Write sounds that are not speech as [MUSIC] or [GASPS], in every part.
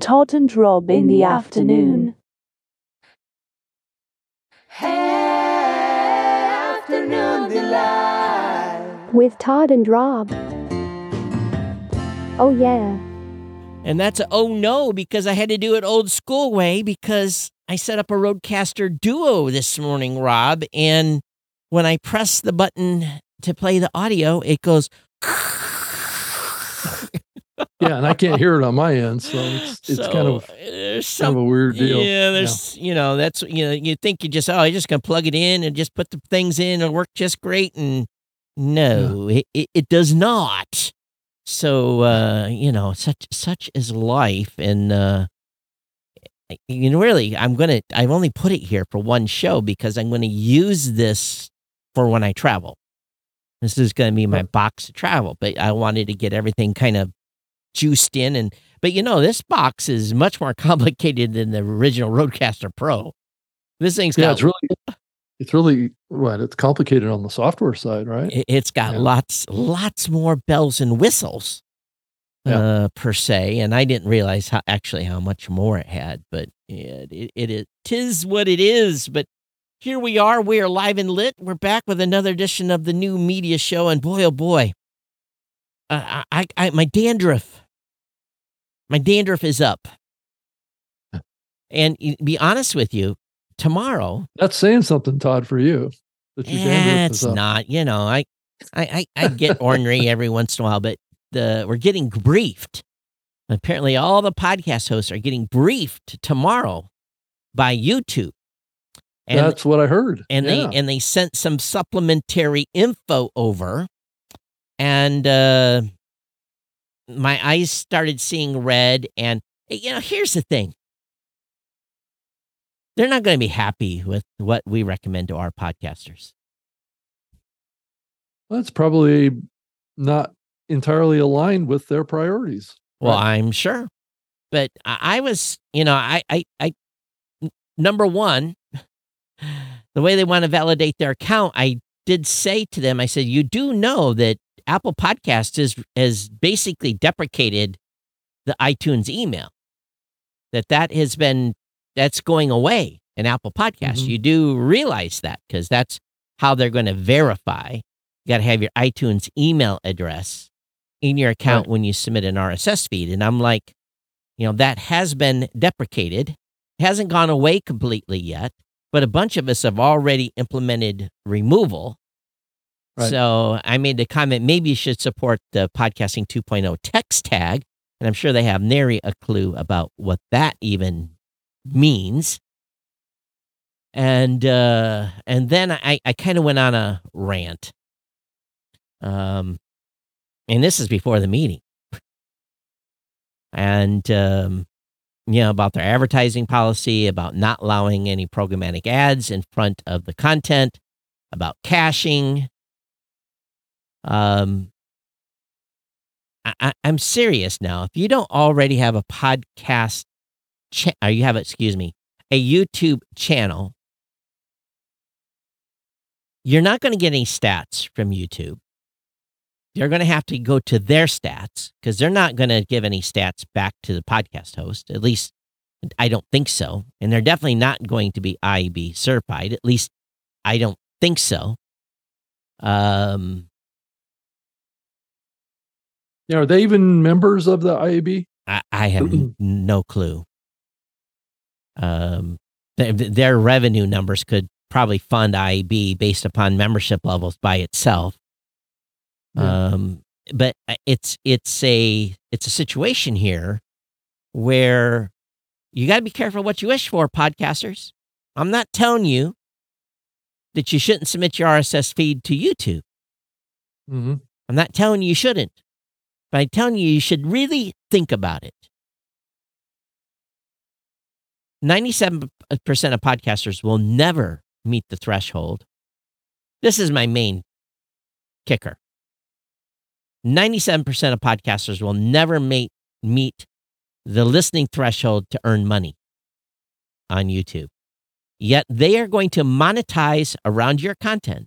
Todd and Rob in the afternoon. Afternoon delight. with Todd and Rob. Oh, yeah. And that's a oh no because I had to do it old school way because I set up a RodeCaster Duo this morning, Rob. And when I press the button to play the audio, it goes. [LAUGHS] Yeah, and I can't hear it on my end, so it's [LAUGHS] it's kind of uh, there's kind of some a weird deal. Yeah, there's you know that's you know you think you just oh you're just gonna plug it in and just put the things in and work just great and no it, it, it does not. So uh, you know such such is life and uh, you know really I'm gonna I've only put it here for one show because I'm gonna use this for when I travel. This is gonna be my box of travel, but I wanted to get everything kind of juiced in and but you know this box is much more [LAUGHS] complicated than the original RodeCaster Pro. This thing's yeah, got it's really it's really what it's complicated on the software side, right? it- it's got Yeah. lots lots more bells and whistles Yeah. uh per se and I didn't realize how actually how much more it had but it it, it is tis what it is but here we are we are live and lit we're back with another edition of the new media show and boy oh boy uh, I, I I my dandruff my dandruff is up and be honest with you tomorrow That's saying something, Todd, for you. That your dandruff is up. not. You know, I, I, I, I get ornery [LAUGHS] every once in a while, but the we're getting briefed. Apparently, all the podcast hosts are getting briefed tomorrow by YouTube, and That's what I heard. and yeah. they and they sent some supplementary info over, and uh, my eyes started seeing red. And you know, here's the thing: they're not going to be happy with what we recommend to our podcasters. that's probably not entirely aligned with their priorities. Well, Right. I'm sure, but I, I was, you know, I, I, number one, the way they want to validate their account, I did say to them, I said, you do know that Apple Podcast is has basically deprecated the iTunes email, that that has been that's going away in Apple Podcasts. Mhm. You do realize that because that's how they're going to verify. You got to have your iTunes email address in your account when you submit an RSS feed. And I'm like, you know, that has been deprecated, it hasn't gone away completely yet, but a bunch of us have already implemented removal. So I made the comment maybe you should support the podcasting 2.0 text tag. And I'm sure they have nary a clue about what that even means. And uh and then I, I kind of went on a rant. Um and this is before the meeting. And um you know about their advertising policy, about not allowing any programmatic ads in front of the content, about caching. Um I, I'm serious now. If you don't already have a podcast, cha- or you have, excuse me, a YouTube channel, you're not going to get any stats from YouTube. You're going to have to go to their stats because they're not going to give any stats back to the podcast host. At least, I don't think so. And they're definitely not going to be IAB certified. At least, I don't think so. Um, Yeah, are they even members of the IAB? I, I have [CLEARS THROAT] no clue. Um, th- th- their revenue numbers could probably fund IAB based upon membership levels by itself. Yeah. Um, but uh, it's it's a it's a situation here where you got to be careful what you wish for, podcasters. I'm not telling you that you shouldn't submit your RSS feed to YouTube. Mm-hmm. I'm not telling you you shouldn't, but I'm telling you you should really think about it. 97% of podcasters will never meet the threshold. This is my main kicker. 97% of podcasters will never meet, meet the listening threshold to earn money on YouTube. Yet they are going to monetize around your content.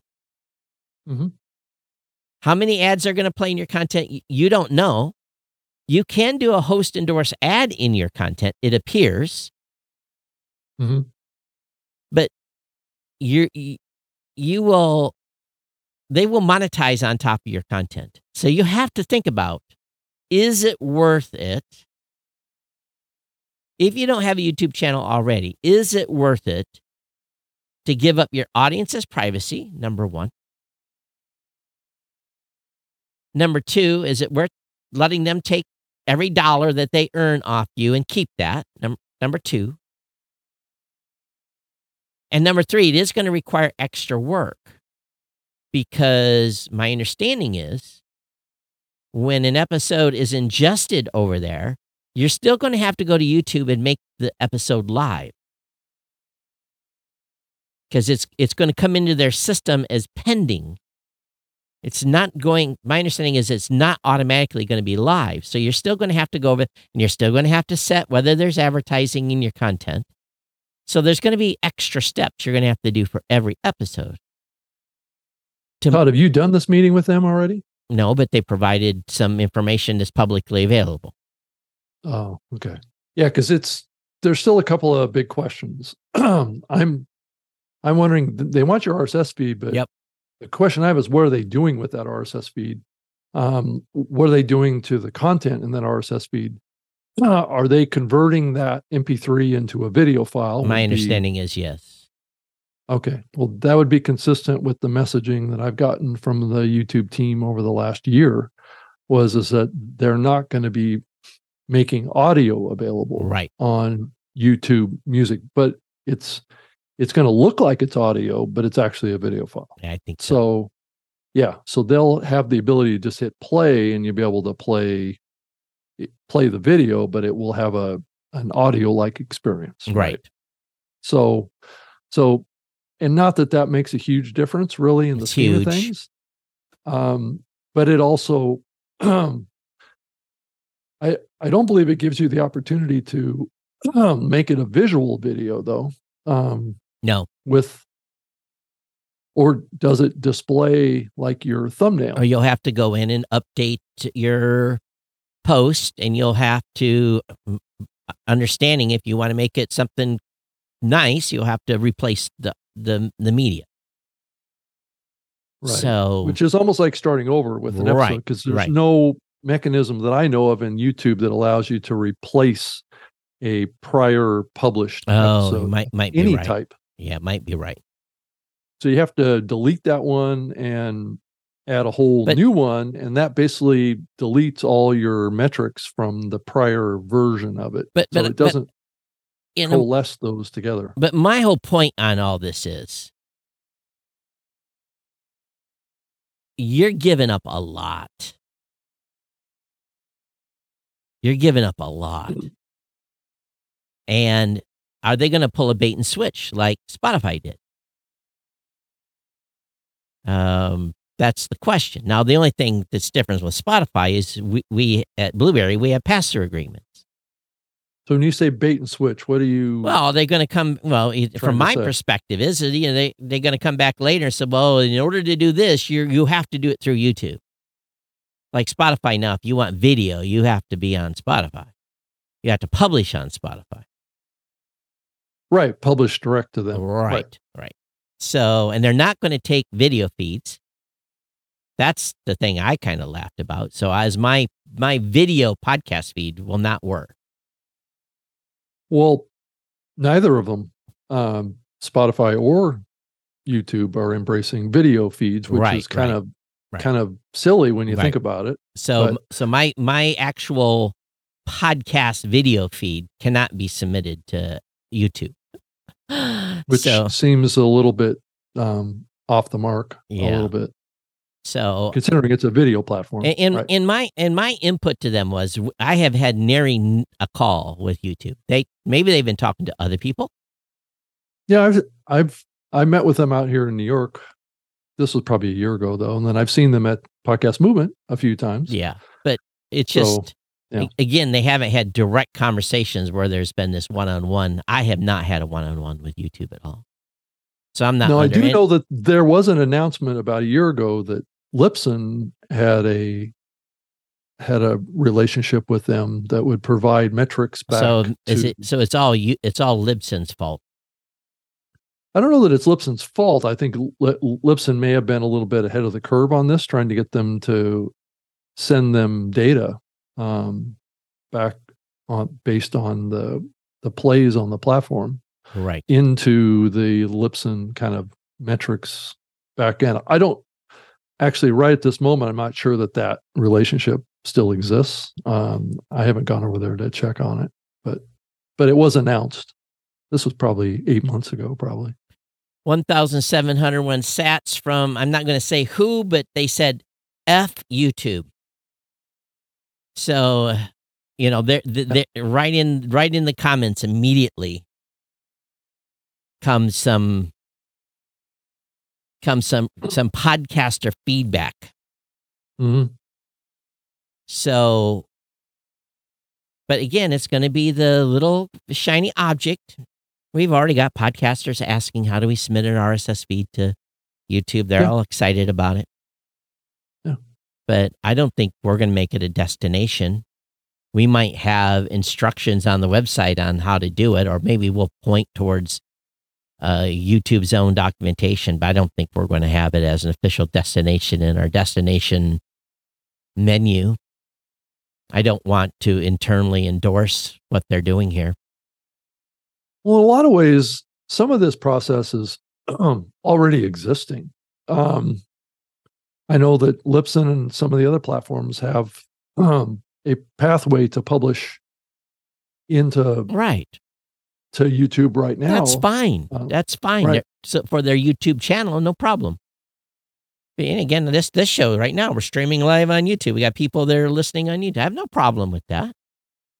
Mhm. How many ads are going to play in your content? You don't know. You can do a host endorse ad in your content, it appears. Mhm. But you're, you you will they will monetize on top of your content. So you have to think about is it worth it? If you don't have a YouTube channel already, is it worth it to give up your audience's privacy? Number one. Number two, is it worth letting them take every dollar that they earn off you and keep that? Number, number two. And number three, it is going to require extra work because my understanding is when an episode is ingested over there, you're still going to have to go to YouTube and make the episode live because it's it's going to come into their system as pending. It's not going. My understanding is it's not automatically going to be live, so you're still going to have to go over and you're still going to have to set whether there's advertising in your content. So there's going to be extra steps you're going to have to do for every episode. To- Todd, have you done this meeting with them already? No, but they provided some information that's publicly available. Oh, okay. Yeah, because it's there's still a couple of big questions. [CLEARS THROAT] I'm I'm wondering they want your RSS feed, but Yep. The question I have is what are they doing with that RSS feed? Um, what are they doing to the content in that RSS feed? Uh, are they converting that MP3 into a video file? My Would be- understanding is yes. Okay. Well, that would be consistent with the messaging that I've gotten from the YouTube team over the last year was is that they're not going to be making audio available Right. on YouTube music, but it's it's going to look like it's audio, but it's actually a video file. I think so. So yeah, so they'll have the ability to just hit play and you'll be able to play play the video, but it will have a an audio like experience. Right. So, so, and not that that makes a huge difference really in the It's scheme of things. Um, but it also, [CLEARS THROAT] I, I don't believe it gives you the opportunity to um, [CLEARS THROAT] make it a visual video though. Um, No. with, or does it display like your thumbnail? Or you'll have to go in and update your post and you'll have to mm, understanding if you want to make it something nice, you'll have to replace the the the media. Right. So which is almost like starting over with an Right, episode because there's right. no mechanism that I know of in YouTube that allows you to replace a prior published oh, episode, might might be any right. type. Yeah, might be right. So you have to delete that one and add a whole But- new one, and that basically deletes all your metrics from the prior version of it. But so but it doesn't but, you know, coalesce those together. but my whole point on all this is you're giving up a lot. You're giving up a lot. [CLEARS THROAT] And are they going to pull a bait and switch like Spotify did? Um, that's the question. Now, the only thing that's different with Spotify is we, we at Blubrry, we have pass through agreements. So when you say bait and switch, what do you? Well, they're going to come. Well, from my say. perspective, is that, you know they they're going to come back later and say, well, in order to do this, you you have to do it through YouTube. Like Spotify now, if you want video, you have to be on Spotify. You have to publish on Spotify. Right, published direct to them. Right, right. So, and they're not going to take video feeds. That's the thing I kind of laughed about. So, as my my video podcast feed will not work. Well, neither of them, um, Spotify or YouTube, are embracing video feeds, which Right, is kind right, of right. kind of silly when you think about it. So But- so my my actual podcast video feed cannot be submitted to YouTube. [GASPS] Which so seems a little bit um, off the mark, a little bit, so considering it's a video platform. and in, right. in my and my input to them was I have had nary a call with YouTube. They maybe they've been talking to other people. yeah, I've I've I met with them out here in New York. This was probably a year ago though, and then I've seen them at Podcast Movement a few times. Yeah, but it's So, just yeah. again they haven't had direct conversations where there's been this one on one. I have not had a one on one with YouTube at all. So I'm not. no, I do any- know that there was an announcement about a year ago that Libsyn had a had a relationship with them that would provide metrics back. So is to- it? So it's all you. It's all Libsyn's fault. I don't know that it's Libsyn's fault. I think Li- Libsyn may have been a little bit ahead of the curve on this, trying to get them to send them data um, back on based on the the plays on the platform Right. into the Libsyn kind of metrics back end. I don't actually right at this moment. I'm not sure that that relationship still exists. Um, I haven't gone over there to check on it, but but it was announced. This was probably eight months ago, probably. 1,701 sats from, I'm not going to say who, but they said F YouTube. So, you know, they're, they're, they're right in right in the comments immediately comes some comes some some podcaster feedback. Mm-hmm. So, but again, it's going to be the little shiny object. We've already got podcasters asking, how do we submit an RSS feed to YouTube? They're Yeah. all excited about it. But I don't think we're going to make it a destination. We might have instructions on the website on how to do it, or maybe we'll point towards uh, YouTube's own documentation, but I don't think we're going to have it as an official destination in our destination menu. I don't want to internally endorse what they're doing here. Well, in a lot of ways, some of this process is [CLEARS THROAT] already existing. Um, I know that Libsyn and some of the other platforms have um, a pathway to publish into Right. to YouTube right now. That's fine. uh, That's fine. right. So for their YouTube channel, no problem. And again, this this show right now, we're streaming live on YouTube. We got people that are listening on YouTube. I have no problem with that.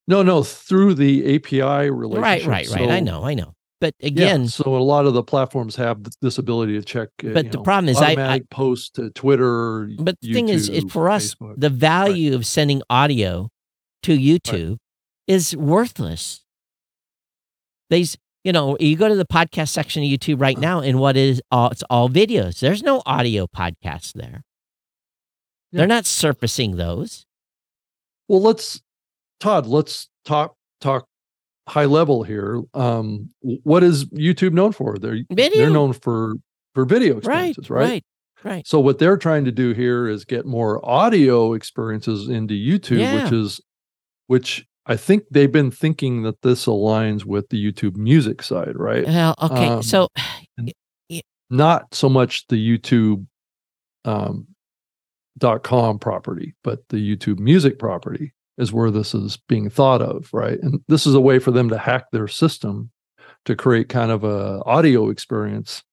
No, no, through the API relationship. Right, right, right. I know, I know. But again, yeah, so a lot of the platforms have this ability to check. uh, But the know, problem is I- I- post to Twitter. but the thing is, is for us, Facebook. the value of sending audio to YouTube is worthless. These, you know, you go to the podcast section of YouTube right now, and what is all it's all videos. There's no audio podcasts there. Yeah. They're not surfacing those. Well, let's Todd. Let's talk talk high level here. Um, what is YouTube known for? They're Video. they're known for for video experiences, right? right, right. So what they're trying to do here is get more audio experiences into YouTube, Yeah. which is which I think they've been thinking that this aligns with the YouTube music side, right? Well, okay. Um, so Not so much the YouTube um, dot com property, but the YouTube music property is where this is being thought of, right? And this is a way for them to hack their system to create kind of a audio experience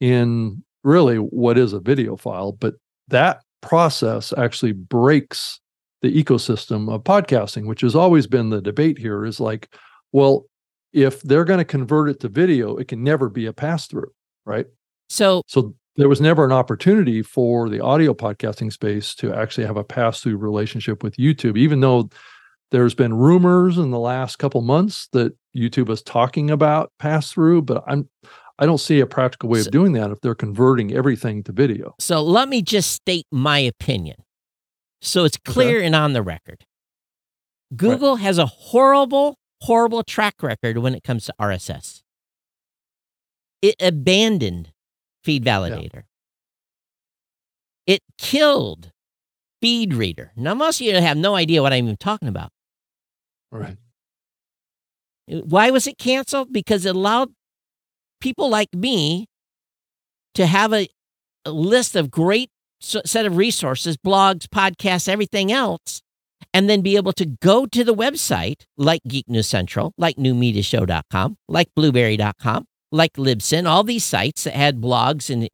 in really what is a video file, but that process actually breaks the ecosystem of podcasting, which has always been the debate here is like, well, if they're going to convert it to video, it can never be a pass through, right? so So there was never an opportunity for the audio podcasting space to actually have a pass through relationship with YouTube, even though there's been rumors in the last couple months that YouTube is talking about pass through, but I'm I don't see a practical way So- of doing that if they're converting everything to video. so let me just state my opinion. So it's clear and on the record. Google has a horrible, horrible track record when it comes to RSS. It abandoned Feed Validator. It killed Feed Reader. Now, most of you have no idea what I'm even talking about. Right. Uh, why was it canceled? Because it allowed people like me to have a, a list of great set of resources, blogs, podcasts, everything else, and then be able to go to the website like Geek News Central, like newmediashow.com, like blubrry.com, like Libsyn, all these sites that had blogs and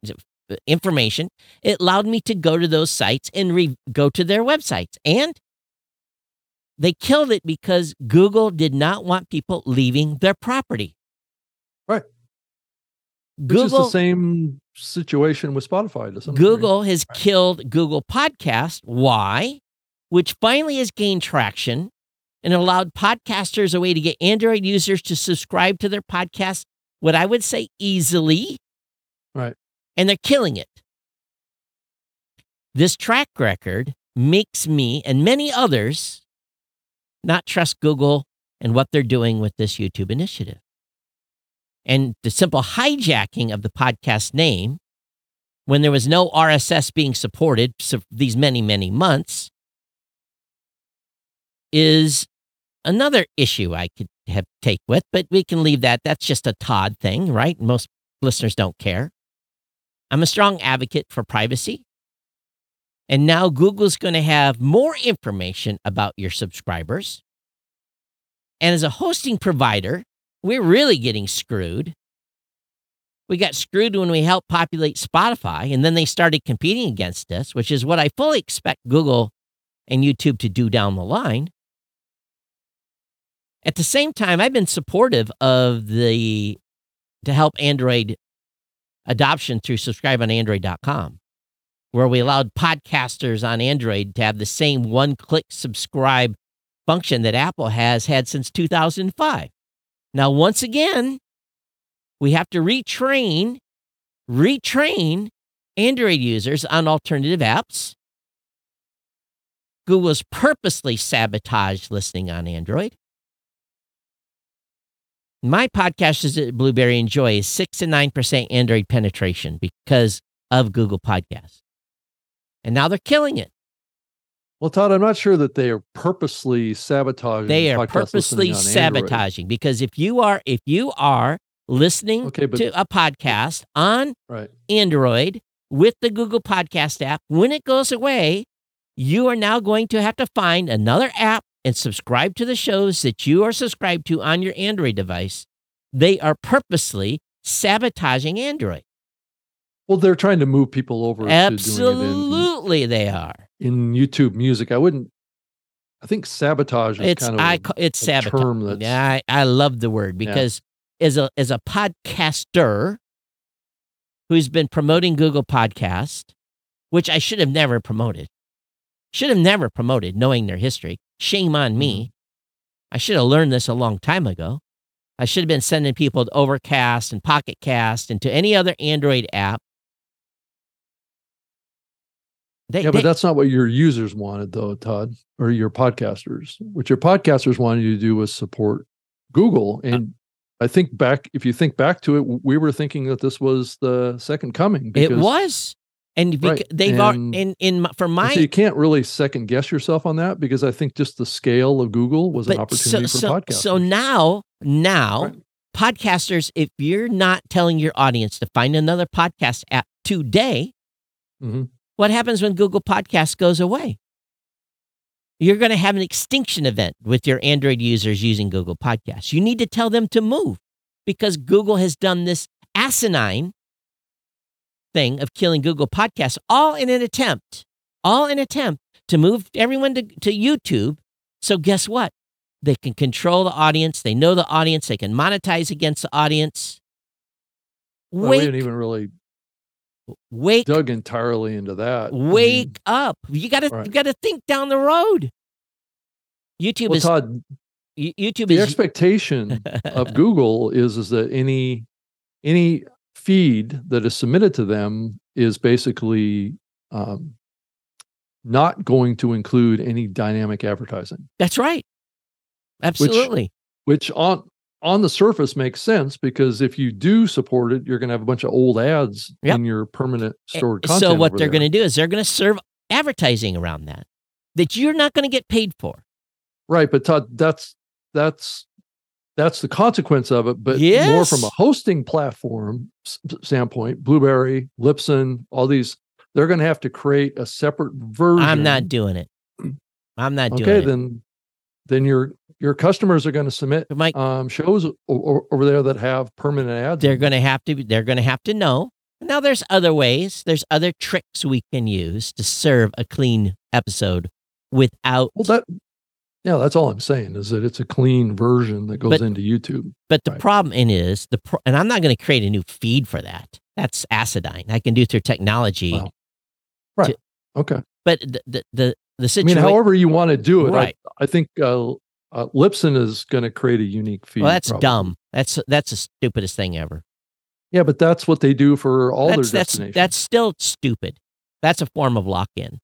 uh, information. It allowed me to go to those sites and re- go to their websites. And they killed it because Google did not want people leaving their property. Right. Which is the same situation with Spotify to some degree. Google has killed Google Podcast. Why? Which finally has gained traction and allowed podcasters a way to get Android users to subscribe to their podcast, what I would say easily. Right. And they're killing it. This track record makes me and many others not trust Google and what they're doing with this YouTube initiative. And the simple hijacking of the podcast name when there was no RSS being supported so these many, many months is another issue I could have take with, but we can leave that. That's just a Todd thing, right? Most listeners don't care. I'm a strong advocate for privacy. And now Google's going to have more information about your subscribers. And as a hosting provider, we're really getting screwed. We got screwed when we helped populate Spotify, and then they started competing against us, which is what I fully expect Google and YouTube to do down the line. At the same time, I've been supportive of the to help Android adoption through subscribeonandroid.com, where we allowed podcasters on Android to have the same one click subscribe function that Apple has had since 2005. Now, once again, we have to retrain, retrain Android users on alternative apps. Google's purposely sabotaged listening on Android. My podcast is at Blubrry Enjoy is six to nine percent Android penetration because of Google Podcasts. And now they're killing it. Well, Todd, I'm not sure that they are purposely sabotaging. They are purposely sabotaging because if you are if you are listening Okay, but- to a podcast on Right. Android with the Google Podcast app, when it goes away, you are now going to have to find another app and subscribe to the shows that you are subscribed to on your Android device. They are purposely sabotaging Android. Well, they're trying to move people over to doing it Absolutely, they are. in, in YouTube music. I wouldn't. I think sabotage is It's kind of I a- it's a sabotage. term that's- Yeah, I, I love the word Yeah. because as a as a podcaster who's been promoting Google Podcast, which I should have never promoted, should have never promoted, knowing their history. Shame on me. Mm-hmm. I should have learned this a long time ago. I should have been sending people to Overcast and Pocket Cast and to any other Android app. They, yeah, they- but that's not what your users wanted, though, Todd, or your podcasters. What your podcasters wanted you to do was support Google. Uh And I think back, if you think back to it, we were thinking that this was the second coming. it was, and bec- Right, they've al- and- in in my- for my so you can't really second guess yourself on that because I think just the scale of Google was an opportunity for so, podcasters. So now, now, Right. podcasters, if you're not telling your audience to find another podcast app today, Mhm. what happens when Google Podcast goes away? You're going to have an extinction event with your Android users using Google Podcasts. You need to tell them to move because Google has done this asinine thing of killing Google Podcasts, all in an attempt, all in an attempt to move everyone to, to YouTube. So guess what? They can control the audience. They know the audience. They can monetize against the audience. Well, we didn't even really wake, dug entirely into that. I mean, wake up! You got to Right. you got to think down the road. YouTube well, is Todd, YouTube the is expectation of [LAUGHS] Google is is that any any feed that is submitted to them is basically um, not going to include any dynamic advertising, That's right. Absolutely. which on on the surface makes sense because if you do support it, you're going to have a bunch of old ads Yep. in your permanent Eh, stored content. So what they're going to do is they're going to serve advertising around that that you're not going to get paid for. Right, but Todd, that's that's that's the consequence of it. But more from a hosting platform standpoint, Blubrry, Libsyn, all these, they're going to have to create a separate version. I'm not doing it. I'm not okay. doing it. Okay, then, then your your customers are going to submit Mike, um, shows o- o- over there that have permanent ads. they're going to have to they're going to have to know. Now there's other ways. There's other tricks we can use to serve a clean episode without Well, that yeah, that's all I'm saying is that it's a clean version that goes But- into YouTube. But the Right. problem in is the pro- and I'm not going to create a new feed for that. That's acidine. I can do through technology. Wow. Right. Okay. But the the the, the I situation. mean, however you want to do it, Right. I, I think uh, uh, Libsyn is going to create a unique feed. well, that's probably. dumb. That's that's the stupidest thing ever. Yeah, but that's what they do for all that's their that's destinations. that's still stupid. That's a form of lock in.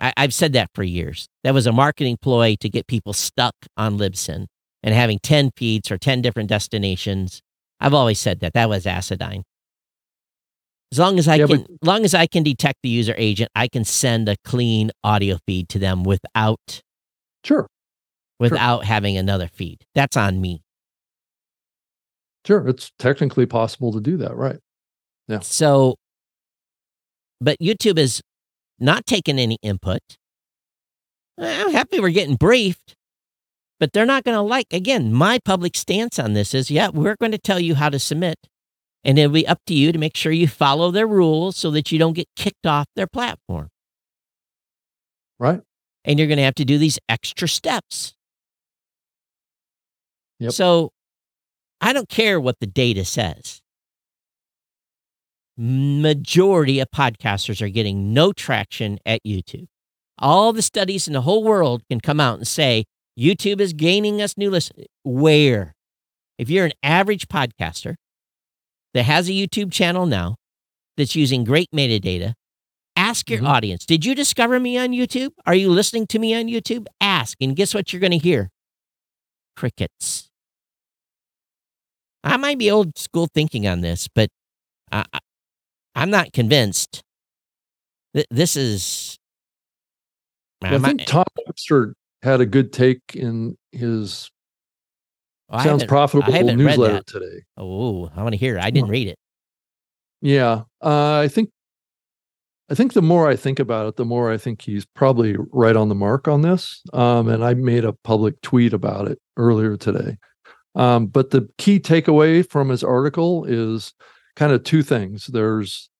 I, I've said that for years. That was a marketing ploy to get people stuck on Libsyn and having 10 feeds or 10 different destinations. I've always said that. That was acidine. As long as I Yeah, can, long as I can detect the user agent, I can send a clean audio feed to them without Sure. without having another feed. That's on me. Sure. It's technically possible to do that. Right. Yeah. So, but YouTube is not taking any input. Eh, I'm happy we're getting briefed, but they're not going to like. Again, my public stance on this is yeah, we're going to tell you how to submit, and it'll be up to you to make sure you follow their rules so that you don't get kicked off their platform. Right. And you're going to have to do these extra steps. Yep. So I don't care what the data says. Majority of podcasters are getting no traction at YouTube. All the studies in the whole world can come out and say YouTube is gaining us new listeners. Where? If you're an average podcaster that has a YouTube channel now that's using great metadata, ask your Mhm. audience, did you discover me on YouTube? Are you listening to me on YouTube? Ask, and guess what you're going to hear? Crickets. I might be old school thinking on this, but I, I'm not convinced. Th- This is. I I'm not- think Tom Webster had a good take in his I sounds profitable I newsletter today. Oh, I want to hear it. I didn't read it. Yeah, uh, I think I think the more I think about it, the more I think he's probably right on the mark on this. Um, and I made a public tweet about it earlier today. Um, but the key takeaway from his article is kind of two things. There's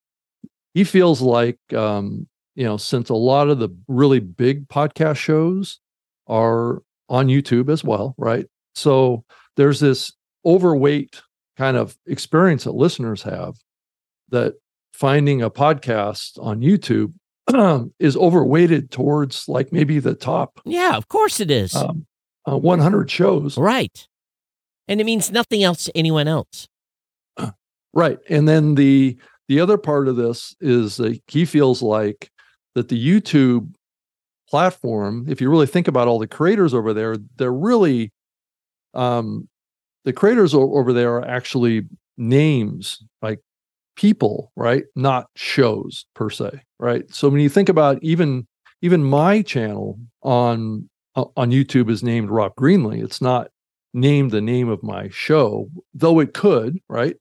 he feels like um, you know since a lot of the really big podcast shows are on YouTube as well, right? So there's this overweight kind of experience that listeners have that finding a podcast on YouTube [CLEARS THROAT] is overweighted towards like maybe the top Yeah, of course it is. um, uh, 100 shows. right. And it means nothing else to anyone else. Right. And then the the other part of this is that he feels like that the YouTube platform, if you really think about all the creators over there, they're really um the creators over there are actually names like people, right? Not shows per se, right? So when you think about even even my channel on on YouTube is named Rob Greenlee. It's not named the name of my show, though it could, right?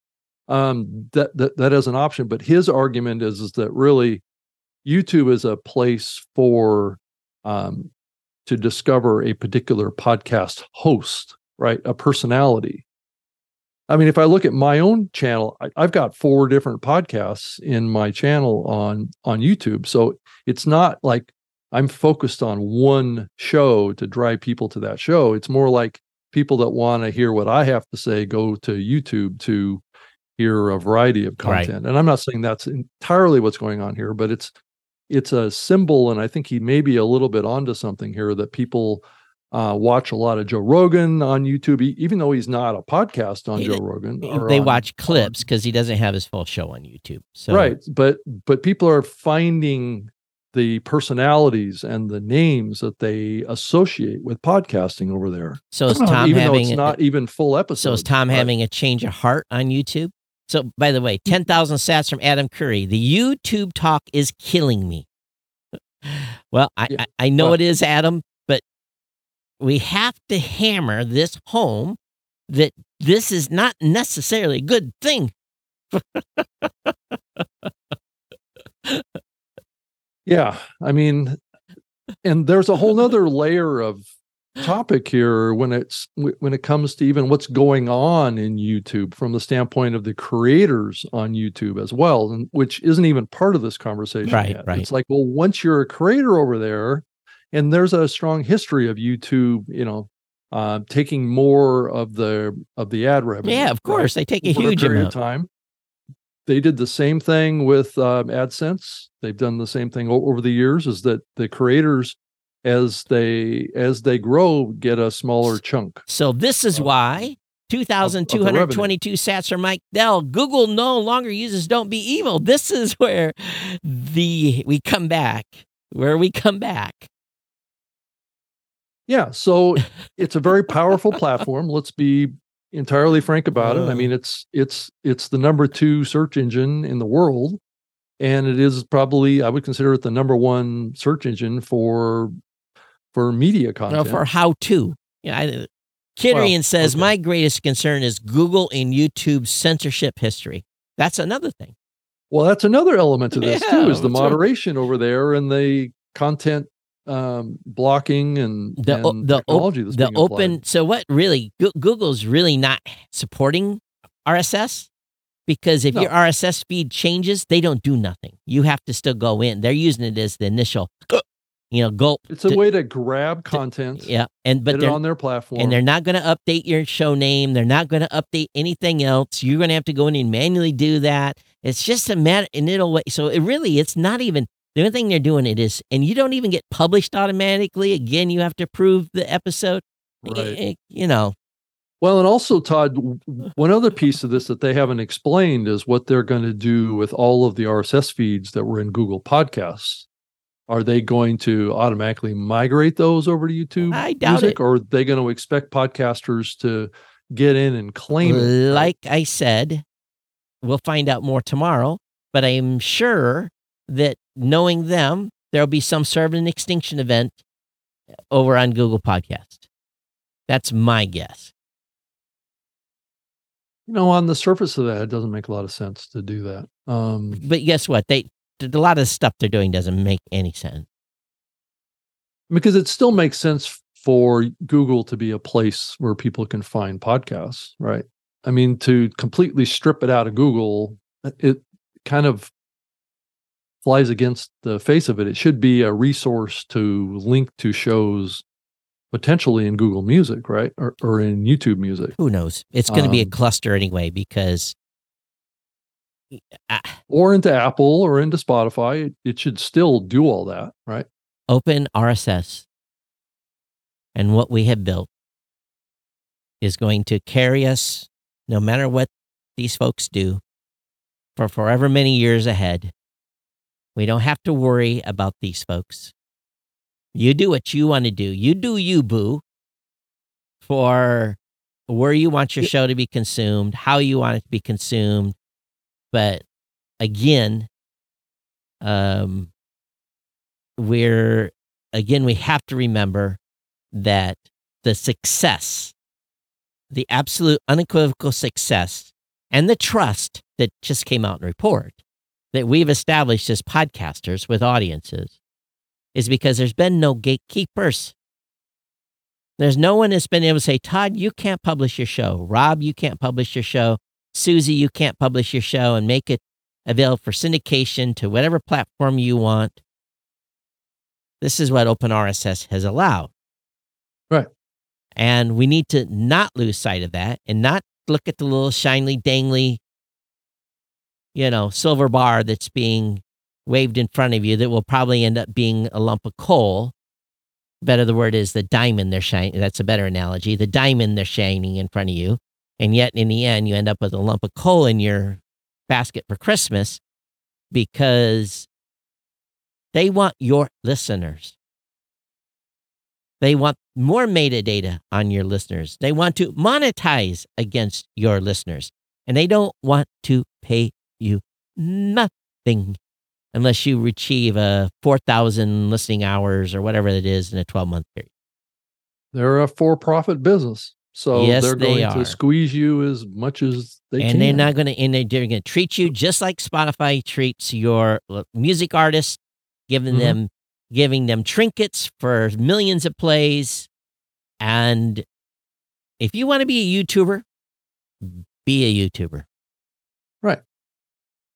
Um, that, that that is an option. But his argument is is that really YouTube is a place for um, to discover a particular podcast host, right? A personality. I mean, if I look at my own channel, I, I've got four different podcasts in my channel on on YouTube. So it's not like I'm focused on one show to drive people to that show. It's more like people that want to hear what I have to say go to YouTube to hear a variety of Right. content. And I'm not saying that's entirely what's going on here, but it's it's a symbol, and I think he may be a little bit onto something here that people uh, watch a lot of Joe Rogan on YouTube, even though he's not a podcast on He- Joe Rogan. They on- watch clips because he doesn't have his full show on YouTube. So right but but people are finding the personalities and the names that they associate with podcasting over there So is [CLEARS THROAT] Tom even though having it's a- not even full episodes so is Tom right? having a change of heart on YouTube? So by the way, mm-hmm. ten thousand sats from Adam Curry. The YouTube talk is killing me. Well, I Yeah, I, I know well- it is, Adam, but we have to hammer this home that this is not necessarily a good thing. [LAUGHS] yeah i mean and there's a whole nother layer of topic here when it's when it comes to even what's going on in YouTube from the standpoint of the creators on YouTube as well and which isn't even part of this conversation Right, yet. right. it's like well once you're a creator over there and there's a strong history of YouTube you know uh, taking more of the of the ad revenue Yeah, of course they take a huge period amount. of time. They did the same thing with um, AdSense. They've done the same thing over the years. Is that the creators, as they as they grow, get a smaller chunk. So this is why 2,222 sats from Mike Dell. Google no longer uses "Don't be evil." This is where the we come back where we come back. Yeah, so it's a very powerful platform. [LAUGHS] Let's be entirely frank about it. I Uh. mean, it's it's it's the number 2 search engine in the world and it is probably I would consider it the number 1 search engine for for media You content. for how to. Yeah, I, Kidrian says okay. my greatest concern is Google and YouTube censorship history. That's another thing. Well, that's another element to this Yeah, too is the that's right. moderation over there and the content um blocking and, The and the op- technology that's the being applied. open. So what really Google's really not supporting RSS because if No. your RSS feed changes, they don't do nothing. You have to still go in. They're using it as the initial, you know, gulp. It's a to- way to grab content, Yeah, and but they're on their platform. and they're not going to update your show name. They're not going to update anything else. You're going to have to go in and manually do that. It's just a matter, and it'll wait. So it really, it's not even the only thing they're doing. It is, and you don't even get published automatically. Again, you have to approve the episode. Right. Eh, You know, Well, and also, Todd, one other piece of this that they haven't explained is what they're going to do with all of the RSS feeds that were in Google Podcasts. Are they going to automatically migrate those over to YouTube I doubt Music, it. or are they going to expect podcasters to get in and claim it? like I said, we'll find out more tomorrow. But I am sure that knowing them, there'll be some sort of an extinction event over on Google Podcast. That's my guess. You know, on the surface of that, it doesn't make a lot of sense to do that. Um, But guess what? They a lot of stuff they're doing doesn't make any sense. because it still makes sense for Google to be a place where people can find podcasts, right? I mean, to completely strip it out of Google, uh, it kind of flies against the face of it. It should be a resource to link to shows potentially in Google Music, right? Or, or in YouTube Music, Who knows? It's going to be a Um, cluster anyway because Ah. or into Apple or into Spotify. It, it should still do all that, right? open RSS and what we have built is going to carry us no matter what these folks do for forever many years ahead. We don't have to worry about these folks. You do what you want to do. You do you, boo, for where you want your show to be consumed, how you want it to be consumed. But again, um, we're again we have to remember that the success the absolute unequivocal success and the trust that just came out in report that we've established as podcasters with audiences is because there's been no gatekeepers. There's no one that's been able to say todd you can't publish your show. Rob you can't publish your show susie you can't publish your show and make it available for syndication to whatever platform you want this is what Open RSS has allowed. Right. And we need to not lose sight of that and not look at the little shiny, dangly, you know, silver bar that's being waved in front of you that will probably end up being a lump of coal. Better the word is the diamond they're shining. That's a better analogy. The diamond they're shining in front of you. And yet in the end, you end up with a lump of coal in your basket for Christmas because they want your listeners. They want more metadata on your listeners. They want to monetize against your listeners. And they don't want to pay you nothing unless you achieve a uh, 4,000 listening hours or whatever it is in a 12 month period. They're a for-profit business, so Yes, they're going are. to squeeze you as much as they and can. And they're not going to, and they're going to treat you just like Spotify treats your uh, music artists, giving Mhm. them, giving them trinkets for millions of plays. And if you want to be a YouTuber, be a YouTuber. Right.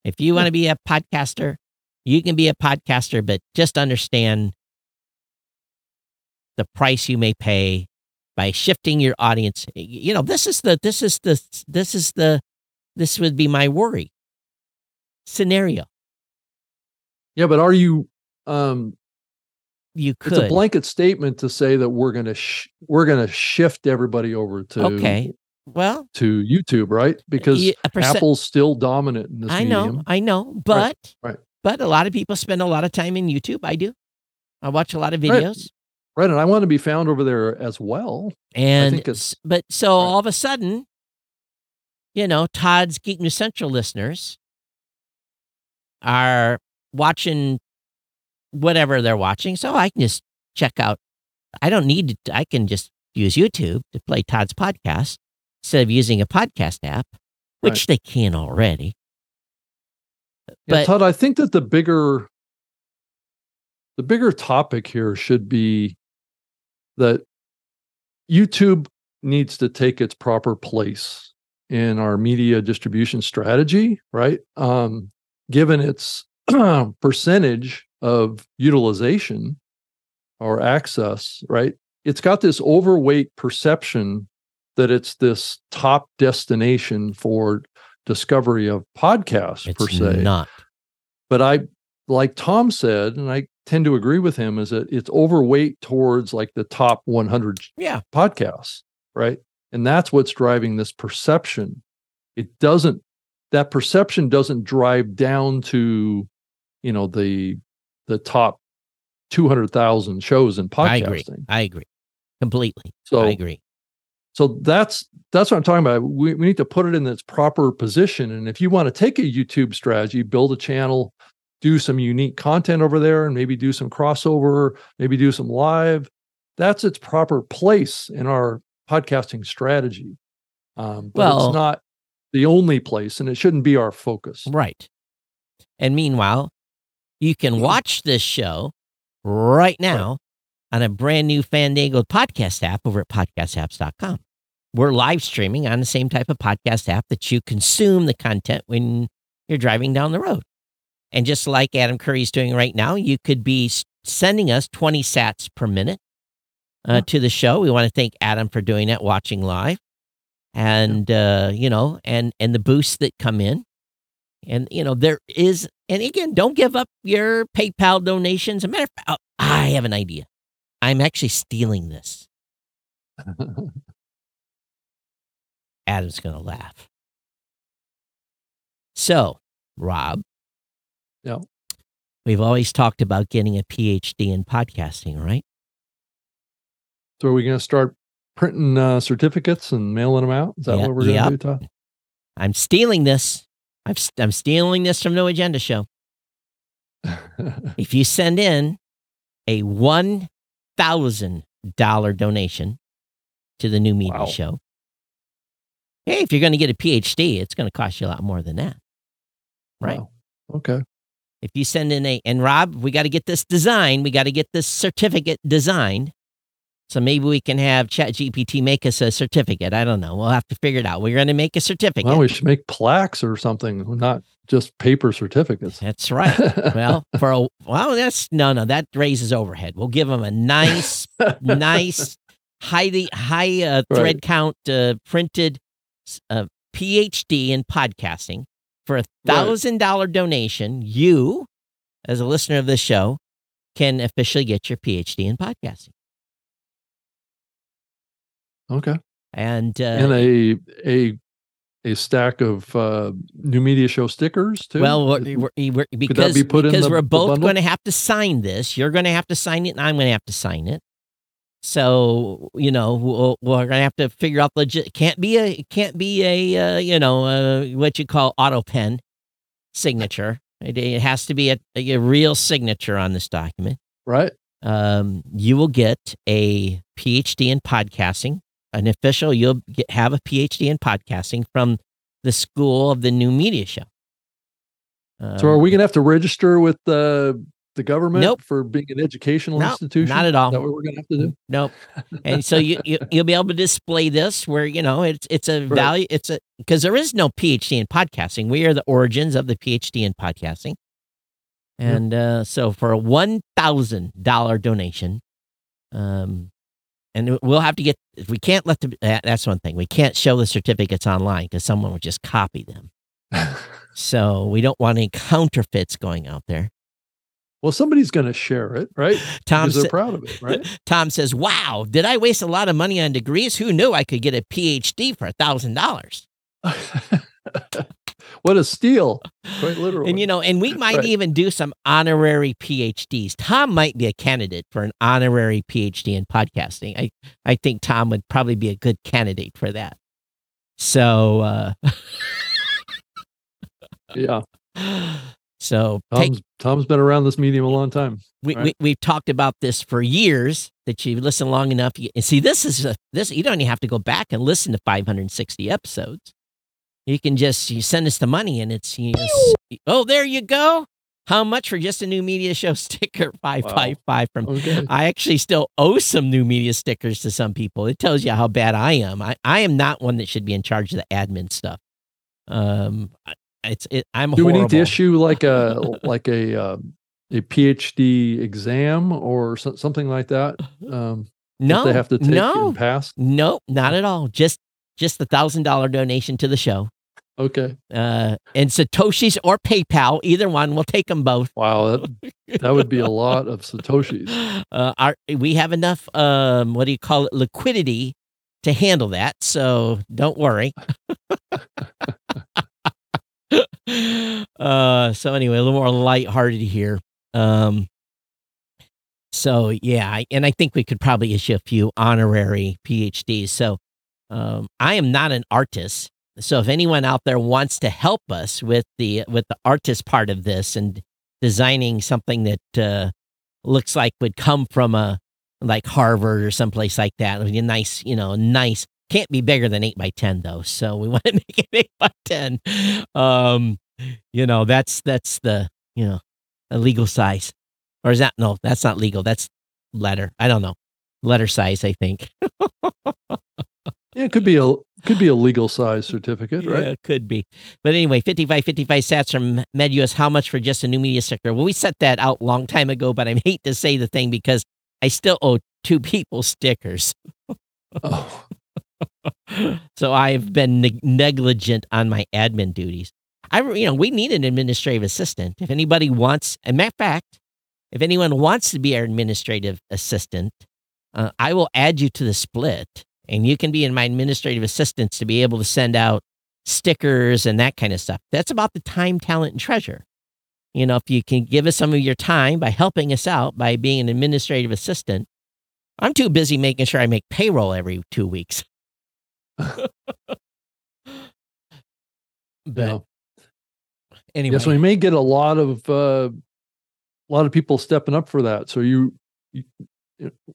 If you want to be a podcaster, you can be a podcaster, but just understand the price you may pay by shifting your audience. You know, this is the this is the this is the this would be my worry scenario. Yeah, but are you? Um, You could. it's a blanket statement to say that we're going to sh- we're going to shift everybody over to okay. Well, to YouTube, right? Because percent- Apple's still dominant in this I know, medium. I know, but right. but a lot of people spend a lot of time in YouTube. I do. I watch a lot of videos. Right. And I want to be found over there as well. And think but so right. all of a sudden, you know, Todd's Geek News Central listeners are watching whatever they're watching. So I can just check out. I don't need to, I can just use YouTube to play Todd's podcast instead of using a podcast app, which they can already. Yeah, But- Todd, I think that the bigger the bigger topic here should be that YouTube needs to take its proper place in our media distribution strategy, right? Um, given its [CLEARS THROAT] percentage of utilization or access, right? It's got this overweight perception that it's this top destination for discovery of podcasts It's per se not. but I, like Tom said, and I tend to agree with him, is that it's overweight towards like the top 100 Yeah. podcasts, right? And that's what's driving this perception. It doesn't, that perception doesn't drive down to, you know, the the top 200,000 shows in podcasting. I agree. I agree completely. So I agree. so that's that's what I'm talking about. We, we need to put it in its proper position. And if you want to take a YouTube strategy, build a channel, do some unique content over there, and maybe do some crossover, maybe do some live, that's its proper place in our podcasting strategy. Um, but Well- it's not the only place, and it shouldn't be our focus. Right. And meanwhile, you can watch this show right now on a brand new Fandango podcast app over at podcastapps.com. We're live streaming on the same type of podcast app that you consume the content when you're driving down the road. And just like Adam Curry's doing right now, you could be sending us 20 sats per minute uh, to the show. We want to thank Adam for doing that, watching live. And uh, you know, and and the boosts that come in. And you know, there is and again, don't give up your PayPal donations. As a matter of fact, oh, I have an idea. I'm actually stealing this. [LAUGHS] Adam's going to laugh. So, Rob. Yeah. We've always talked about getting a PhD in podcasting, right? So are we going to start printing uh, certificates and mailing them out? Is that Yeah, what we're going to yep. do, Todd? I'm stealing this. I'm, I'm stealing this from No Agenda Show. [LAUGHS] If you send in a $1,000 donation to the new media Wow. show, hey, if you're going to get a PhD, it's going to cost you a lot more than that. Right. Wow. Okay. If you send in a, and Rob, we got to get this design, We got to get this certificate designed. So maybe we can have ChatGPT make us a certificate. I don't know. We'll have to figure it out. We're going to make a certificate. Well, we should make plaques or something, not just paper certificates. That's right. [LAUGHS] Well, for a well, that's no, no, that raises overhead. We'll give them a nice, nice, highly high uh, thread Right. count uh, printed uh, PhD in podcasting for a thousand dollar donation. You, as a listener of this show, can officially get your PhD in podcasting. okay. And uh, and a a a stack of uh, new media show stickers too. Well, we're, we're, because, be because the- we're both going to have to sign this. You're going to have to sign it, and I'm going to have to sign it. So you know, we'll, we're going to have to figure out legit. Can't be a it can't be a uh, you know uh, what you call auto pen signature. It, it has to be a, a real signature on this document. right. Um, you will get a PhD in podcasting, an official. You'll get, have a PhD in podcasting from the School of the New Media Show. So are Um, we going to have to register with the the government Nope. for being an educational Nope, institution? not at all. Is that what we're going to have to do? [LAUGHS] Nope. And so you, you [LAUGHS] you'll be able to display this where you know it's it's a Right. value. It's a because there is no PhD in podcasting. We are the origins of the PhD in podcasting. And uh, so for a one thousand dollar donation, um, and we'll have to get. We can't let the. That's one thing. We can't show the certificates online because someone would just copy them. [LAUGHS] So we don't want any counterfeits going out there. Well, somebody's going to share it, right? Tom because they're proud of it, right? [LAUGHS] Tom says, "Wow, did I waste a lot of money on degrees? Who knew I could get a PhD for a thousand dollars?" [LAUGHS] what a steal! Quite literally. And you know, and we [LAUGHS] might Right. even do some honorary PhDs. Tom might be a candidate for an honorary PhD in podcasting. I I think Tom would probably be a good candidate for that. So uh yeah, so take, Tom's Tom's been around this medium a long time. we, right. we we've talked about this for years that you listen long enough you, and see this is a, this you don't even have to go back and listen to 560 episodes. You can just you send us the money and it's you just, oh there you go. How much for just a new media show [LAUGHS] sticker? Five five five from Okay. I actually still owe some new media stickers to some people. It tells you how bad I am. I, I am not one that should be in charge of the admin stuff. Um, I- it's it, I'm Do we need to issue like a [LAUGHS] like a um, a PhD exam or so, something like that? Um, that no, they have to take no, and pass. no, not at all. Just just the thousand dollar donation to the show. Okay. Uh, and Satoshi's or PayPal, either one. We'll take them both. Wow, that that would be a [LAUGHS] lot of satoshis. Uh, our, we have enough. Um, what do you call it? Liquidity to handle that. So don't worry. [LAUGHS] [LAUGHS] uh, so anyway, a little more lighthearted here. Um, so yeah, and I think we could probably issue a few honorary PhDs. So um, I am not an artist. So if anyone out there wants to help us with the with the artist part of this and designing something that uh, looks like would come from a like Harvard or someplace like that, a nice, you know, nice. Can't be bigger than eight by ten though, so we [LAUGHS] want to make it eight by ten. Um, you know, that's that's the you know a legal size, or is that no? That's not legal. That's letter. I don't know. Letter size, I think. Yeah, it could be a could be a legal size certificate, right? Yeah, it could be. But anyway, 55 55 sats from MedUS. How much for just a new media sticker? Well, we set that out a long time ago, but I [LAUGHS] hate to say the thing because I still owe two people stickers. Oh, so I've been neg- negligent on my admin duties. I, you know, we need an administrative assistant. If anybody wants, and matter of fact, if anyone wants to be our administrative assistant, uh, I will add you to the split, and you can be in my administrative assistants to be able to send out stickers and that kind of stuff. That's about the time, talent, and treasure. You know, if you can give us some of your time by helping us out by being an administrative assistant, I'm too busy making sure I make payroll every two weeks. [LAUGHS] but yeah. anyway, Yes, we may get a lot of uh, a lot of people stepping up for that. So you, you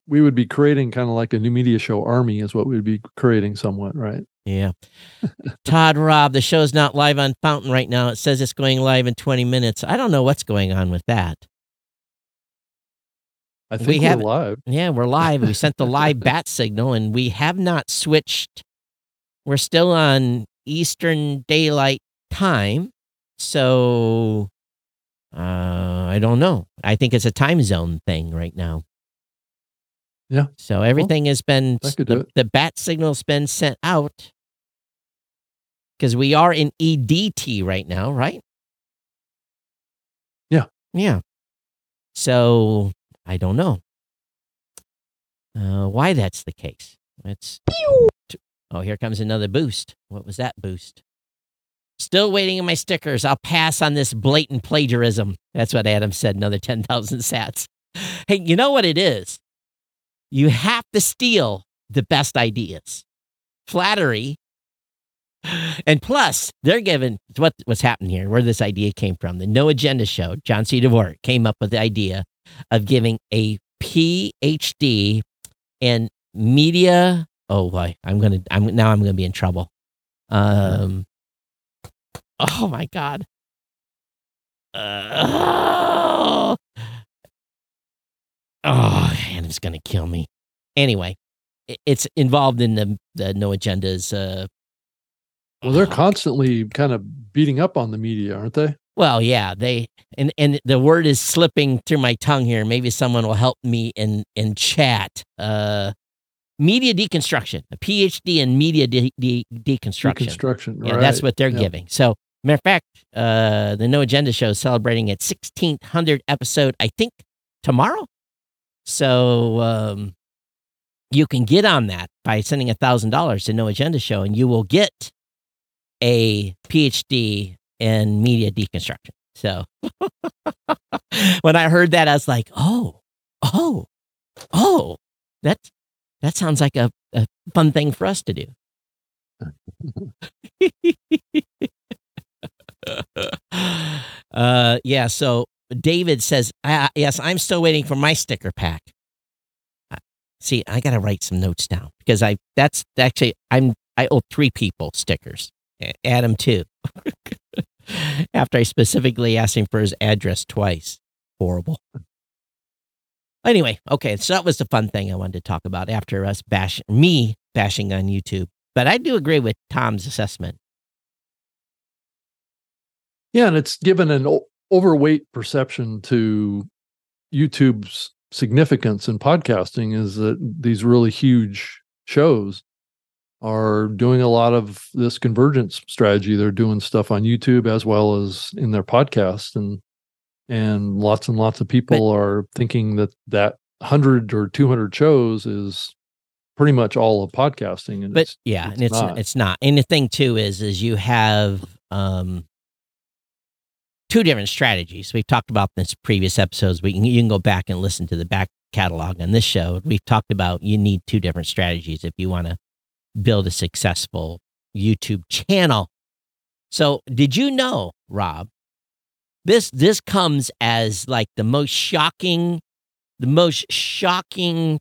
we would be creating kind of like a new media show army, is what we'd be creating somewhat, right? yeah. Todd Rob, the show's not live on Fountain right now. It says it's going live in 20 minutes. I don't know what's going on with that. I think We are have- live. Yeah, we're live. We sent the live bat signal and we have not switched. We're still on Eastern Daylight Time. So uh, I don't know. I think it's a time zone thing right now. Yeah. So everything has been, that could do the, the bat signal's been sent out because we are in EDT right now, right? Yeah. Yeah. So I don't know uh, why that's the case. It's oh, here comes another boost. What was that boost? Still waiting on my stickers. I'll pass on this blatant plagiarism. That's what Adam said. Another [LAUGHS] ten thousand sats. Hey, you know what it is? You have to steal the best ideas. Flattery. And plus, they're given what what's happening here, where this idea came from. The No Agenda Show, John C. Dvorak came up with the idea of giving a PhD in media. Oh boy, I'm gonna. I'm now. I'm gonna be in trouble. Um. Oh my god. Uh, oh, and it's gonna kill me. Anyway, it's involved in the the no agendas. Uh, Well, they're constantly kind of beating up on the media, aren't they? Well, yeah, they and and the word is slipping through my tongue here. Maybe someone will help me in in chat. Uh, media deconstruction, a PhD in media de- de- deconstruction. Reconstruction. Yeah, that's what they're Yeah. giving. So, matter of fact, uh, the No Agenda Show is celebrating its 1600 episode, I think, tomorrow. So, um, you can get on that by sending a thousand dollars to No Agenda Show, and you will get a PhD in media deconstruction. So [LAUGHS] when I heard that, I was like, oh, oh, oh, that that sounds like a, a fun thing for us to do. [LAUGHS] uh, yeah. So David says, "Yes, I'm still waiting for my sticker pack." Uh, see, I got to write some notes down because I that's actually I'm I owe three people stickers. Adam too. [LAUGHS] After I specifically asked him for his address twice. Horrible. Anyway, okay, so that was the fun thing I wanted to talk about after us bash me bashing on YouTube. But I do agree with Tom's assessment. Yeah, and it's given an o- overweight perception to YouTube's significance in podcasting is that these really huge shows are doing a lot of this convergence strategy. They're doing stuff on YouTube as well as in their podcast, and and lots and lots of people but, are thinking that that hundred or two hundred shows is pretty much all of podcasting. And but it's, yeah, it's and it's not. it's not. And the thing too is is you have um two different strategies. We've talked about this previous episodes. We can, you can go back and listen to the back catalog on this show. We've talked about you need two different strategies if you want to build a successful YouTube channel. So, did you know, Rob? This this comes as like the most shocking the most shocking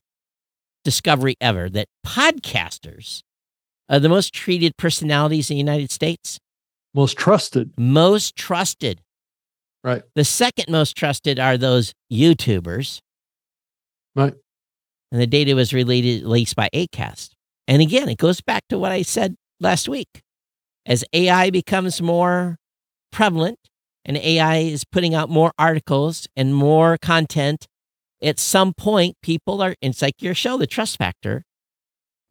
discovery ever that podcasters are the most treated personalities in the United States. Most trusted. Most trusted. Right. The second most trusted are those YouTubers. Right. And the data was related, released by ACAST. And again, it goes back to what I said last week. As AI becomes more prevalent and AI is putting out more articles and more content, at some point, people are, it's like your show, The Trust Factor.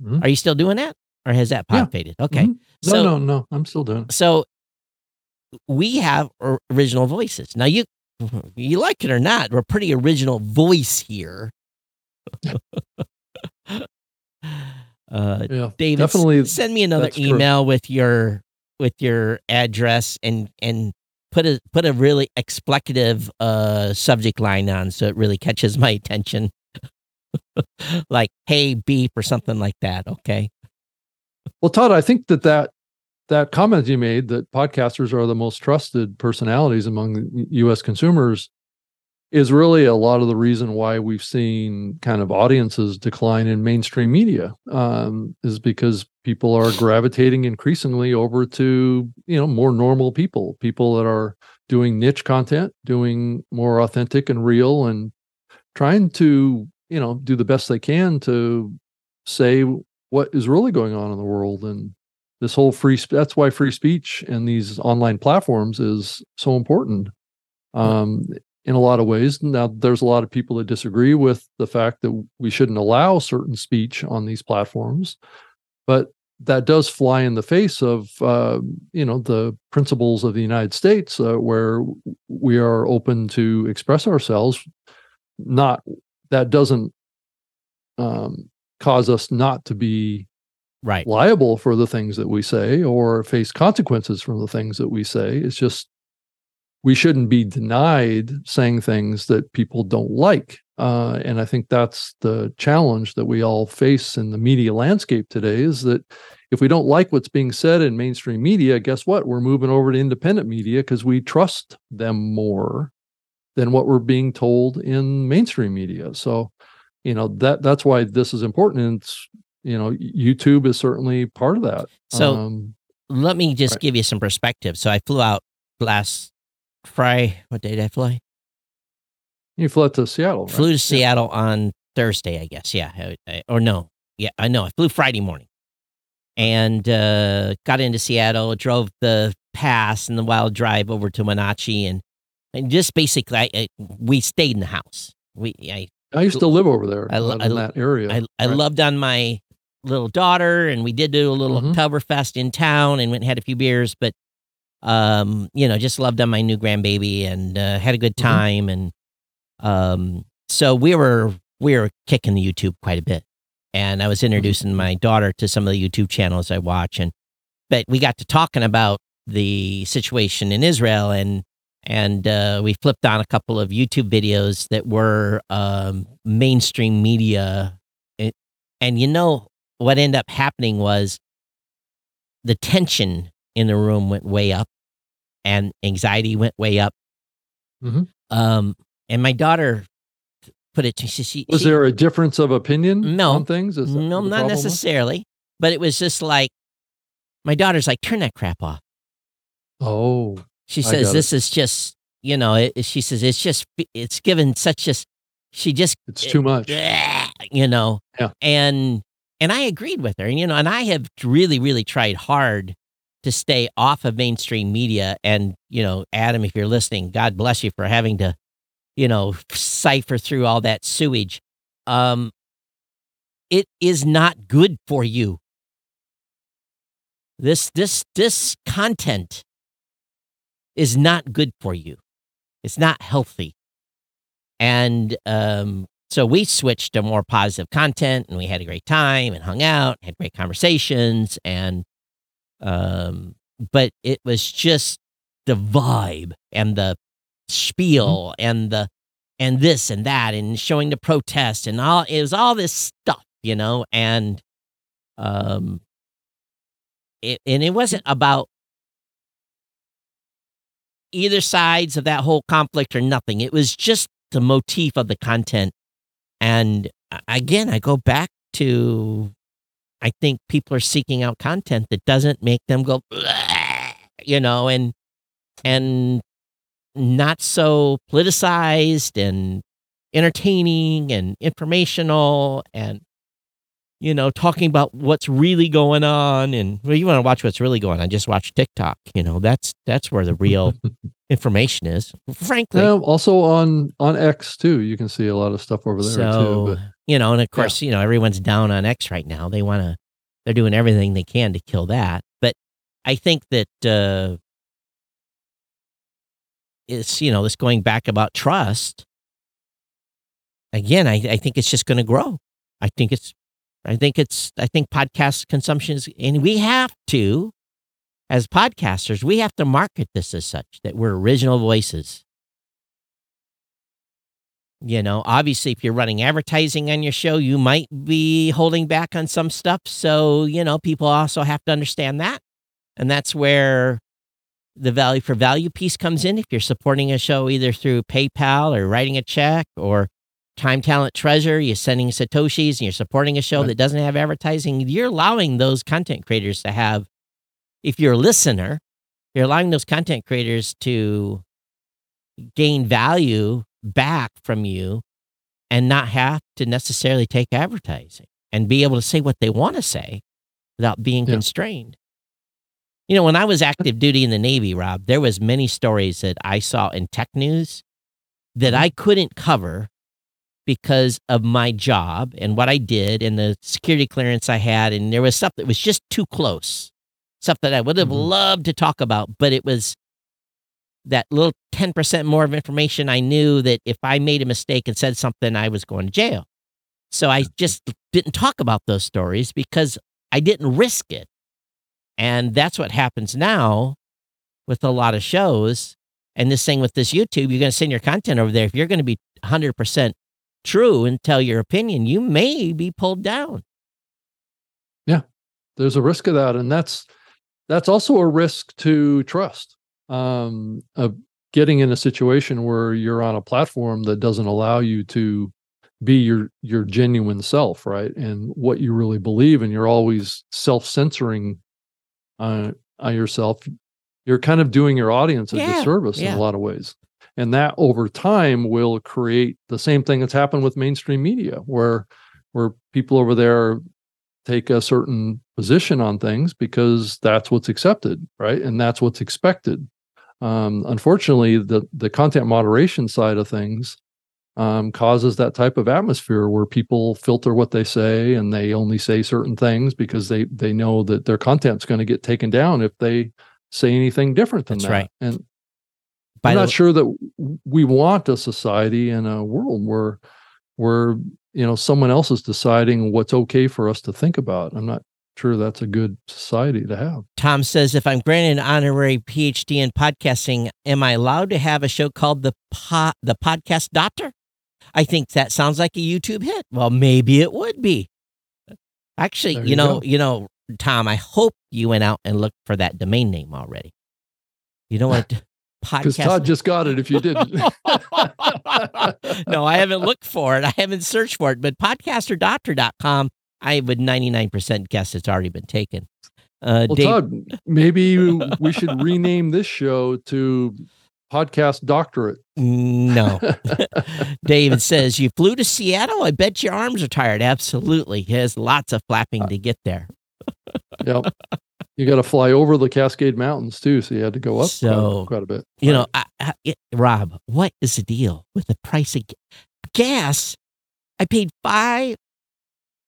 Mm-hmm. Are you still doing that? Or has that pod yeah. faded? Okay. Mm-hmm. No, so, no, no. I'm still doing it. So we have original voices. Now, you, [LAUGHS] you like it or not, we're pretty original voice here. [LAUGHS] Uh, yeah, David, definitely. send me another email true. with your with your address and and put a put a really explicative uh subject line on so it really catches my attention. [LAUGHS] like hey beep or something like that. Okay. Well, Todd, I think that that that comment you made that podcasters are the most trusted personalities among U.S. consumers is really a lot of the reason why we've seen kind of audiences decline in mainstream media um, is because people are gravitating increasingly over to you know more normal people people that are doing niche content doing more authentic and real and trying to you know do the best they can to say what is really going on in the world. And this whole free that's why free speech and these online platforms is so important. Um, in a lot of ways. Now, there's a lot of people that disagree with the fact that we shouldn't allow certain speech on these platforms, but that does fly in the face of uh, you know the principles of the United States, uh, where we are open to express ourselves. Not that doesn't um, cause us not to be right liable for the things that we say or face consequences from the things that we say. It's just we shouldn't be denied saying things that people don't like. Uh, and I think that's the challenge that we all face in the media landscape today is that if we don't like what's being said in mainstream media, guess what? We're moving over to independent media because we trust them more than what we're being told in mainstream media. So, you know, that that's why this is important. And it's, you know, YouTube is certainly part of that. So um, let me just right. give you some perspective. So I flew out last Friday. What day did I fly? You flew to Seattle. Right? Flew to Seattle yeah. on Thursday, I guess. Yeah, I, I, or no, yeah, I know. I flew Friday morning, and uh, got into Seattle. Drove the pass and the wild drive over to Wenatchee, and and just basically, I, I we stayed in the house. We I I used to live over there. I, uh, in that area. I, I right? loved on my little daughter, and we did do a little mm-hmm. Oktoberfest in town, and went and had a few beers. But um, you know, just loved on my new grandbaby and uh, had a good mm-hmm. time. Mm-hmm. And um, so we were we were kicking the YouTube quite a bit. And I was mm-hmm. introducing my daughter to some of the YouTube channels I watch. And but we got to talking about the situation in Israel, and and uh, we flipped on a couple of YouTube videos that were um, mainstream media, it, and you know what ended up happening was the tension in the room went way up, and anxiety went way up. Mhm. Um, and my daughter put it to she, she Was there a difference of opinion No. on things? Is no, not problem was? necessarily. But it was just like my daughter's like, turn that crap off. Oh, She says this is just, you know, it, she says it's just it's given such just she just it's too much. Yeah. You know. Yeah. And and I agreed with her. And you know, and I have really, really tried hard to stay off of mainstream media. And, you know, Adam, if you're listening, God bless you for having to, you know, cipher through all that sewage. Um it is not good for you. This this this content is not good for you. It's not healthy. And um, so we switched to more positive content and we had a great time and hung out, had great conversations. And, um, but it was just the vibe and the spiel and the, and this and that and showing the protest and all, it was all this stuff, you know, and, um, it, and it wasn't about either sides of that whole conflict or nothing. It was just the motif of the content. And again, I go back to I think people are seeking out content that doesn't make them go, you know, and and not so politicized and entertaining and informational and you know talking about what's really going on and well you want to watch what's really going on just watch TikTok you know that's that's where the real [LAUGHS] information is frankly also on on X too, you can see a lot of stuff over there so too. But you know and of course you know everyone's down on x right now. They want to they're doing everything they can to kill that. But i think that uh it's you know this going back about trust again i, I think it's just going to grow. I think it's i think it's i think podcast consumption is and we have to as podcasters we have to market this as such that we're original voices you know, obviously, if you're running advertising on your show, you might be holding back on some stuff. So, you know, people also have to understand that. And that's where the value for value piece comes in. If you're supporting a show either through PayPal or writing a check or Time Talent Treasure, you're sending Satoshis and you're supporting a show Right. that doesn't have advertising, you're allowing those content creators to have, if you're a listener, you're allowing those content creators to gain value back from you and not have to necessarily take advertising and be able to say what they want to say without being Yeah. constrained. You know, when I was active duty in the Navy, Rob, there was many stories that I saw in tech news that I couldn't cover because of my job and what I did and the security clearance I had and there was stuff that was just too close. Stuff that I would have Mhm. loved to talk about, but it was that little 10% more of information I knew that if I made a mistake and said something, I was going to jail. So I mm-hmm. just didn't talk about those stories because I didn't risk it. And that's what happens now with a lot of shows. And this thing with this YouTube, you're going to send your content over there. If you're going to be 100% true and tell your opinion, you may be pulled down. Yeah. There's a risk of that, and that's that's also a risk to trust. Um, of getting in a situation where you're on a platform that doesn't allow you to be your your genuine self, right, and what you really believe, and you're always self censoring uh, on yourself. You're kind of doing your audience a Yeah, disservice in a lot of ways. And that over time will create the same thing that's happened with mainstream media, where where people over there take a certain position on things because that's what's accepted, right? And that's what's expected. Um, unfortunately, the the content moderation side of things um, causes that type of atmosphere where people filter what they say and they only say certain things because they they know that their content's going to get taken down if they say anything different than That's that. right. And By I'm not w- sure that we want a society and a world where where you know someone else is deciding what's okay for us to think about. I'm not sure that's a good society to have. Tom says, if I'm granted an honorary PhD in podcasting, am I allowed to have a show called the po- the Podcast Doctor? I think that sounds like a YouTube hit. Well, maybe it would be. Actually, you, you know, go. you know, Tom, I hope you went out and looked for that domain name already. You know what? [LAUGHS] Because Todd just got it if you didn't. [LAUGHS] no, I haven't looked for it. I haven't searched for it, but podcasterdoctor.com, I would 99% guess it's already been taken. Uh, Well, Dave, Todd, maybe we should rename this show to Podcast Doctorate. No. [LAUGHS] [LAUGHS] David says, You flew to Seattle? I bet your arms are tired. Absolutely. He has lots of flapping to get there. [LAUGHS] Yep. You got to fly over the Cascade Mountains too, so you had to go up So, quite, quite a bit. You know, I, I, it- Rob, what is the deal with the price of ga- gas? I paid five,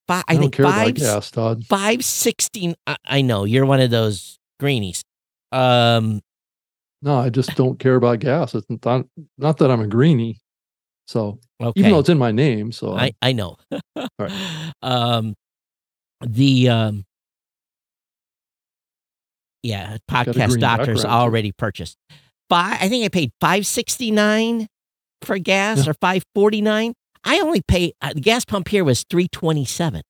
five I, I, don't think care about five, gas, Todd. five sixteen. I, I know you're one of those greenies. Um, No, I just don't care about gas. It's not not that I'm a greenie. So okay. even though it's in my name, so I, I know. Right. [LAUGHS] Um, the um, yeah, podcast doctors already purchased. Five, I think I paid five sixty nine for gas Yeah. or five forty nine. I only pay uh, the gas pump here was three twenty seven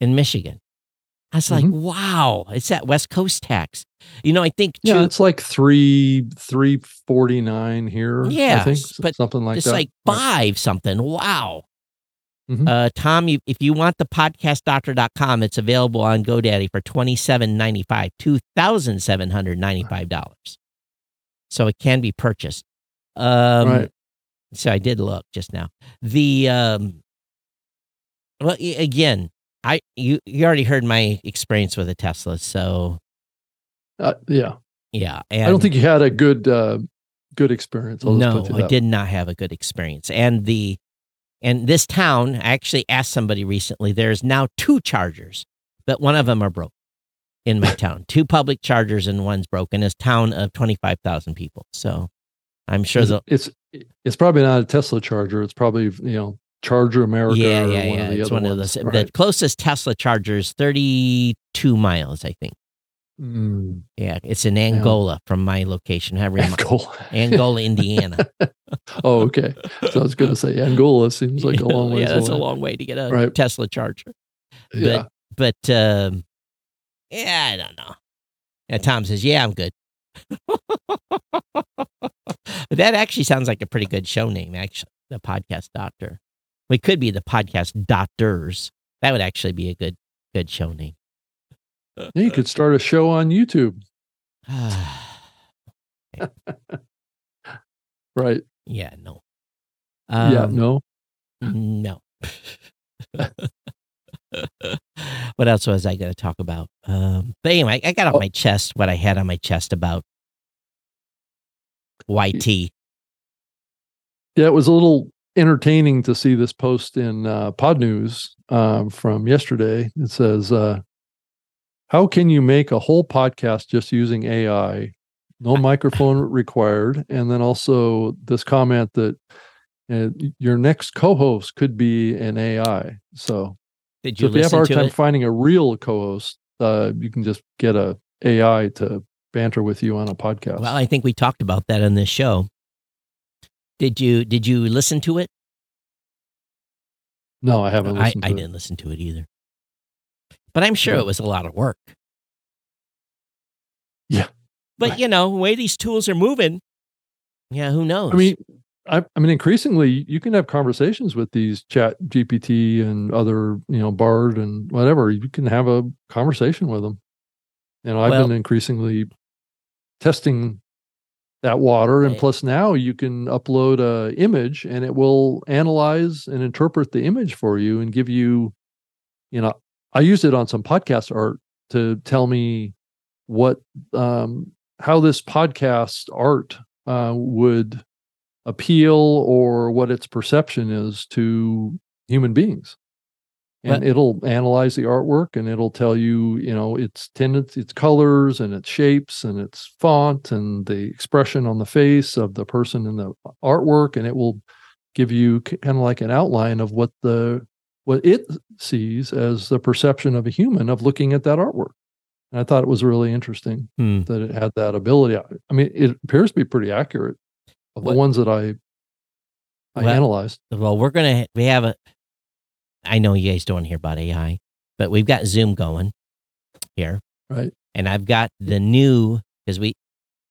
in Michigan. I was like, Mhm. wow, it's that West Coast tax. You know, I think yeah, it's like three three forty nine here. I think but something like it's that. like Right. five something. Wow. Mhm. Uh, Tom, you, if you want the podcastdoctor.com, it's available on GoDaddy for twenty seven ninety five, two thousand seven hundred ninety five dollars. So it can be purchased. Um, Right. So I did look just now. The um, well, again, I you you already heard my experience with a Tesla, so Uh, yeah, yeah. And I don't think you had a good uh, good experience. I'll no, I did not have a good experience. And the and this town, I actually asked somebody recently. There's now two chargers, but one of them are broke in my [LAUGHS] town. Two public chargers and one's broken. This town of twenty five thousand people. So I'm sure It's, the it's it's probably not a Tesla charger. It's probably you know Charger America. yeah or yeah one yeah. Of the It's other one of those. Right. The closest Tesla charger is thirty two miles, I think. Mm, Yeah, it's in Angola from my location. However, Angola. Angola, [LAUGHS] Indiana. [LAUGHS] oh, okay. So I was going to say Angola seems like a [LAUGHS] long way. yeah, that's a long way to get a Right. Tesla charger. Yeah. but um, yeah, I don't know. And Tom says, "Yeah, I'm good." But that actually sounds like a pretty good show name. Actually, the podcast doctor. We could be the podcast doctors. That would actually be a good good show name. Yeah, you could start a show on YouTube. [SIGHS] Right. yeah, no. yeah. Um, No. No. [LAUGHS] what else was I going to talk about? Um, but anyway, I got off Oh. my chest what I had on my chest about YT. Yeah, it was a little entertaining to see this post in uh, Pod News um, from yesterday. It says, uh, "How can you make a whole podcast just using AI? No [LAUGHS] microphone required." And then also this comment that uh, your next co-host could be an AI. So, Did so if you have a hard time it? finding a real co-host, uh, you can just get a AI to banter with you on a podcast. Well, I think we talked about that on this show. Did you did you listen to it? no, I haven't I, listened I to it. didn't listen to it either. But I'm sure Yeah. it was a lot of work. Yeah. But you know, the way these tools are moving, yeah, who knows? I mean, I, I mean, increasingly, you can have conversations with these Chat GPT and other, you know, Bard and whatever. You can have a conversation with them. You know, I've Well- been increasingly testing that water, and plus now you can upload a image, and it will analyze and interpret the image for you and give you, you know, I used it on some podcast art to tell me what um how this podcast art uh would appeal or what its perception is to human beings and But- it'll analyze the artwork and it'll tell you you know its tendencies its colors and its shapes and its font and the expression on the face of the person in the artwork and it will give you kind of like an outline of what the what it sees as the perception of a human of looking at that artwork. And I thought it was really interesting Hmm. that it had that ability. I- I mean, it appears to be pretty accurate of What- the ones that I I Well- analyzed. Well, we're gonna we have a. I know you guys don't hear about AI, but we've got Zoom going here, Right. and I've got the new because we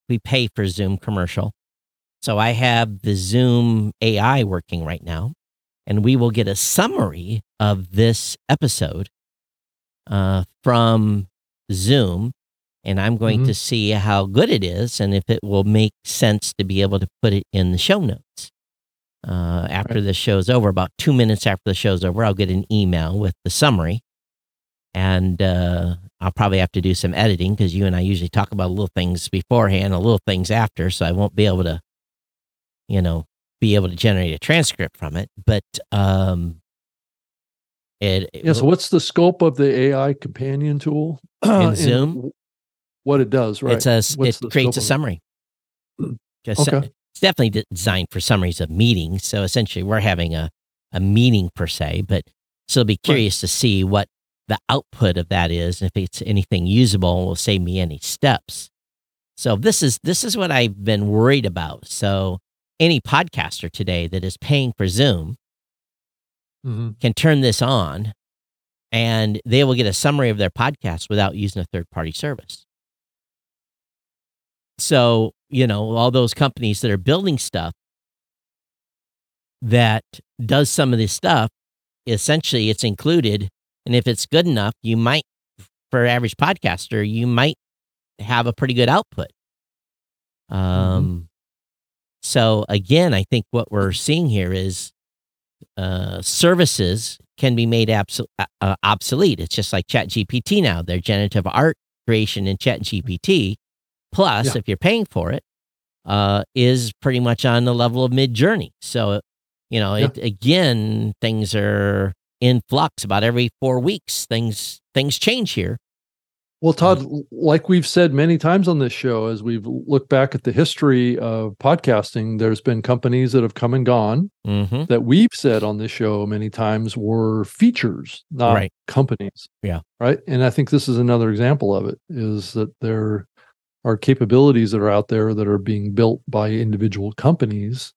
we pay for Zoom commercial, so I have the Zoom AI working right now, and we will get a summary of this episode uh, from Zoom, and I'm going Mhm. to see how good it is and if it will make sense to be able to put it in the show notes. Uh, after Right. the show's over, about two minutes after the show's over, I'll get an email with the summary. And uh, I'll probably have to do some editing because you and I usually talk about little things beforehand and little things after. So I won't be able to, you know, be able to generate a transcript from it. But um, it, it Yeah. So what's the scope of the AI companion tool [CLEARS THROAT] and Zoom? What it does, right? It's a, it creates a summary. it? Just Okay. It's definitely designed for summaries of meetings. So essentially, we're having a, a meeting per se, but so I'll be curious to see what the output of that is. And if it's anything usable, will save me any steps. So this is this is what I've been worried about. So any podcaster today that is paying for Zoom Mhm. can turn this on, and they will get a summary of their podcast without using a third party service. So, you know, all those companies that are building stuff that does some of this stuff, essentially it's included. And if it's good enough, you might, for average podcaster, you might have a pretty good output. Um, so again, I think what we're seeing here is uh, services can be made abso- uh, uh, obsolete. It's just like ChatGPT now. Their generative art creation in ChatGPT, plus Yeah. if you're paying for it, uh, is pretty much on the level of Mid Journey. So, you know, it, again, things are in flux. About every four weeks, things things change here. Well, Todd, like we've said many times on this show, as we've looked back at the history of podcasting, there's been companies that have come and gone Mm-hmm. that we've said on this show many times were features, not Right. companies. Yeah. Right. And I think this is another example of it is that there are capabilities that are out there that are being built by individual companies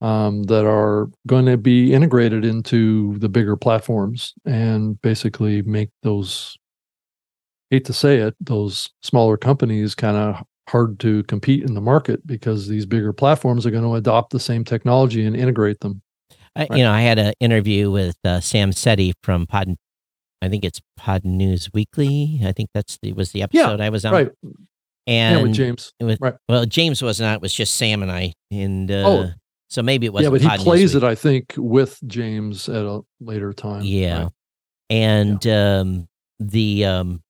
um, that are going to be integrated into the bigger platforms and basically make those hate to say it, those smaller companies kind of hard to compete in the market because these bigger platforms are going to adopt the same technology and integrate them. I, Right. You know, I had an interview with uh, Sam Sethi from Pod. I think it's Pod News Weekly. I think that's the was the episode I was on. right. And yeah, with James. with- right. well, James was not. It was just Sam and I. And uh, Oh. so maybe it was. Yeah, but he plays it, I think, with James at a later time. Yeah. Right. and um, the um,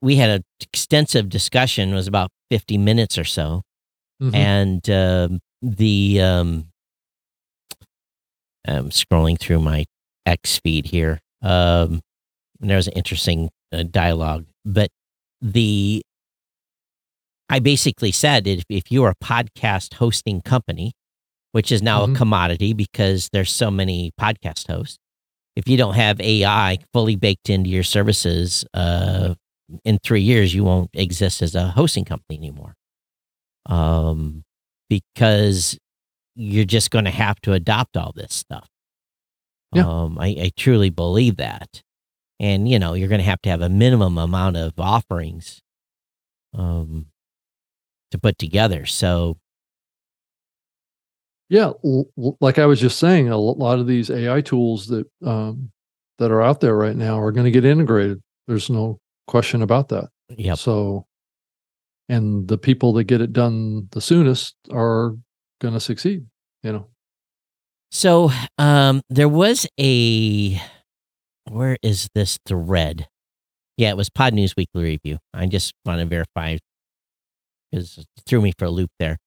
we had an extensive discussion. It was about fifty minutes or so, Mhm. and um, the um, I'm scrolling through my X feed here. Um, and there was an interesting uh, dialogue, but the I basically said if if you're a podcast hosting company, which is now Mhm. a commodity because there's so many podcast hosts, if you don't have AI fully baked into your services, uh, in three years you won't exist as a hosting company anymore. Um, because you're just going to have to adopt all this stuff. Yeah. Um, I, I truly believe that. And, you know, you're going to have to have a minimum amount of offerings um, to put together. So, Yeah, like I was just saying, a lot of these AI tools that um, that are out there right now are going to get integrated. There's no question about that. Yeah. So, and the people that get it done the soonest are going to succeed. You know. So um, there was a where is this thread? Yeah, it was Pod News Weekly Review. I just want to verify because threw me for a loop there.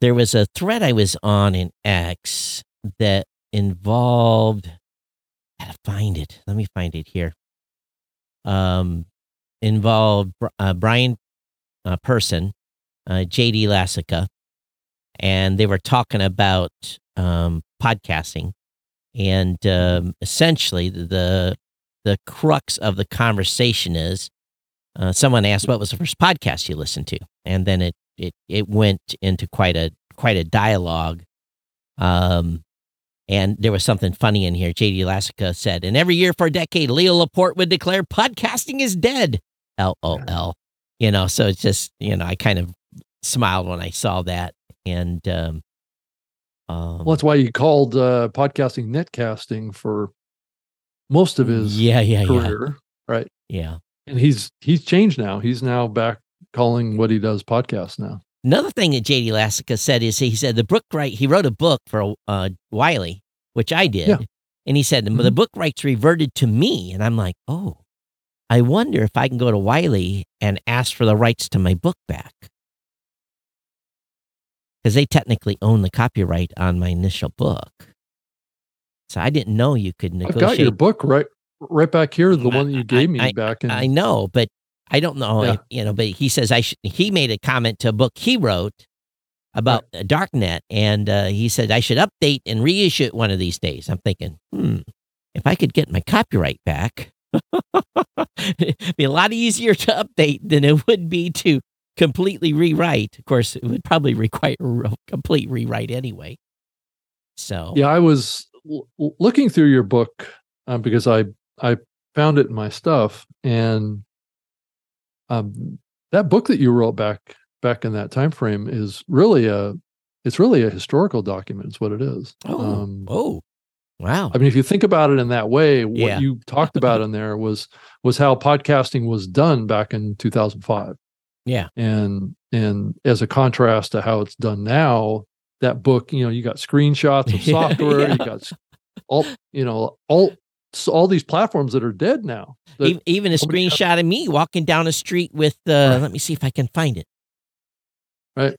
There was a thread I was on in X that involved. Gotta find it. Let me find it here. Um, involved uh, Brian uh, Person, uh, JD Lassica, and they were talking about um, podcasting and um, essentially the the crux of the conversation is uh, someone asked what was the first podcast you listened to, and then it it it went into quite a quite a dialogue. Um, and there was something funny in here. JD Lassica said, and every year for a decade, Leo Laporte would declare podcasting is dead. LOL. You know, so it's just, you know, I kind of smiled when I saw that. And um, um Well, that's why he called uh, podcasting netcasting for most of his yeah, yeah, yeah. career, right? Yeah. And he's he's changed now. He's now back calling what he does podcast now. Another thing that JD Lasica said is he said the book right he wrote a book for uh, Wiley, which I did, Yeah. and he said the Mhm. book rights reverted to me, and I'm like, oh, I wonder if I can go to Wiley and ask for the rights to my book back because they technically own the copyright on my initial book. So I didn't know you could I've negotiate. got your book right right back here, the I- one that you gave me I- back in I know, but I don't know, Yeah. if, you know, but he says I should, he made a comment to a book he wrote about uh Darknet and uh, he said I should update and reissue it one of these days. I'm thinking, hmm, if I could get my copyright back, it'd [LAUGHS] be a lot easier to update than it would be to completely rewrite. Of course, it would probably require a complete rewrite anyway. So, Yeah, I was l- looking through your book um, because I I found it in my stuff, and um, that book that you wrote back back in that time frame is really a it's really a historical document. Is what it is. oh, Um, oh, wow. I mean, if you think about it in that way, what Yeah. you talked about in there was was how podcasting was done back in 2005. Yeah. And and as a contrast to how it's done now, that book, you know, you got screenshots of [LAUGHS] software, yeah. you got s- all, you know, all so all these platforms that are dead now. even a screenshot of me walking down a street with uh let me see if I can find it. Right.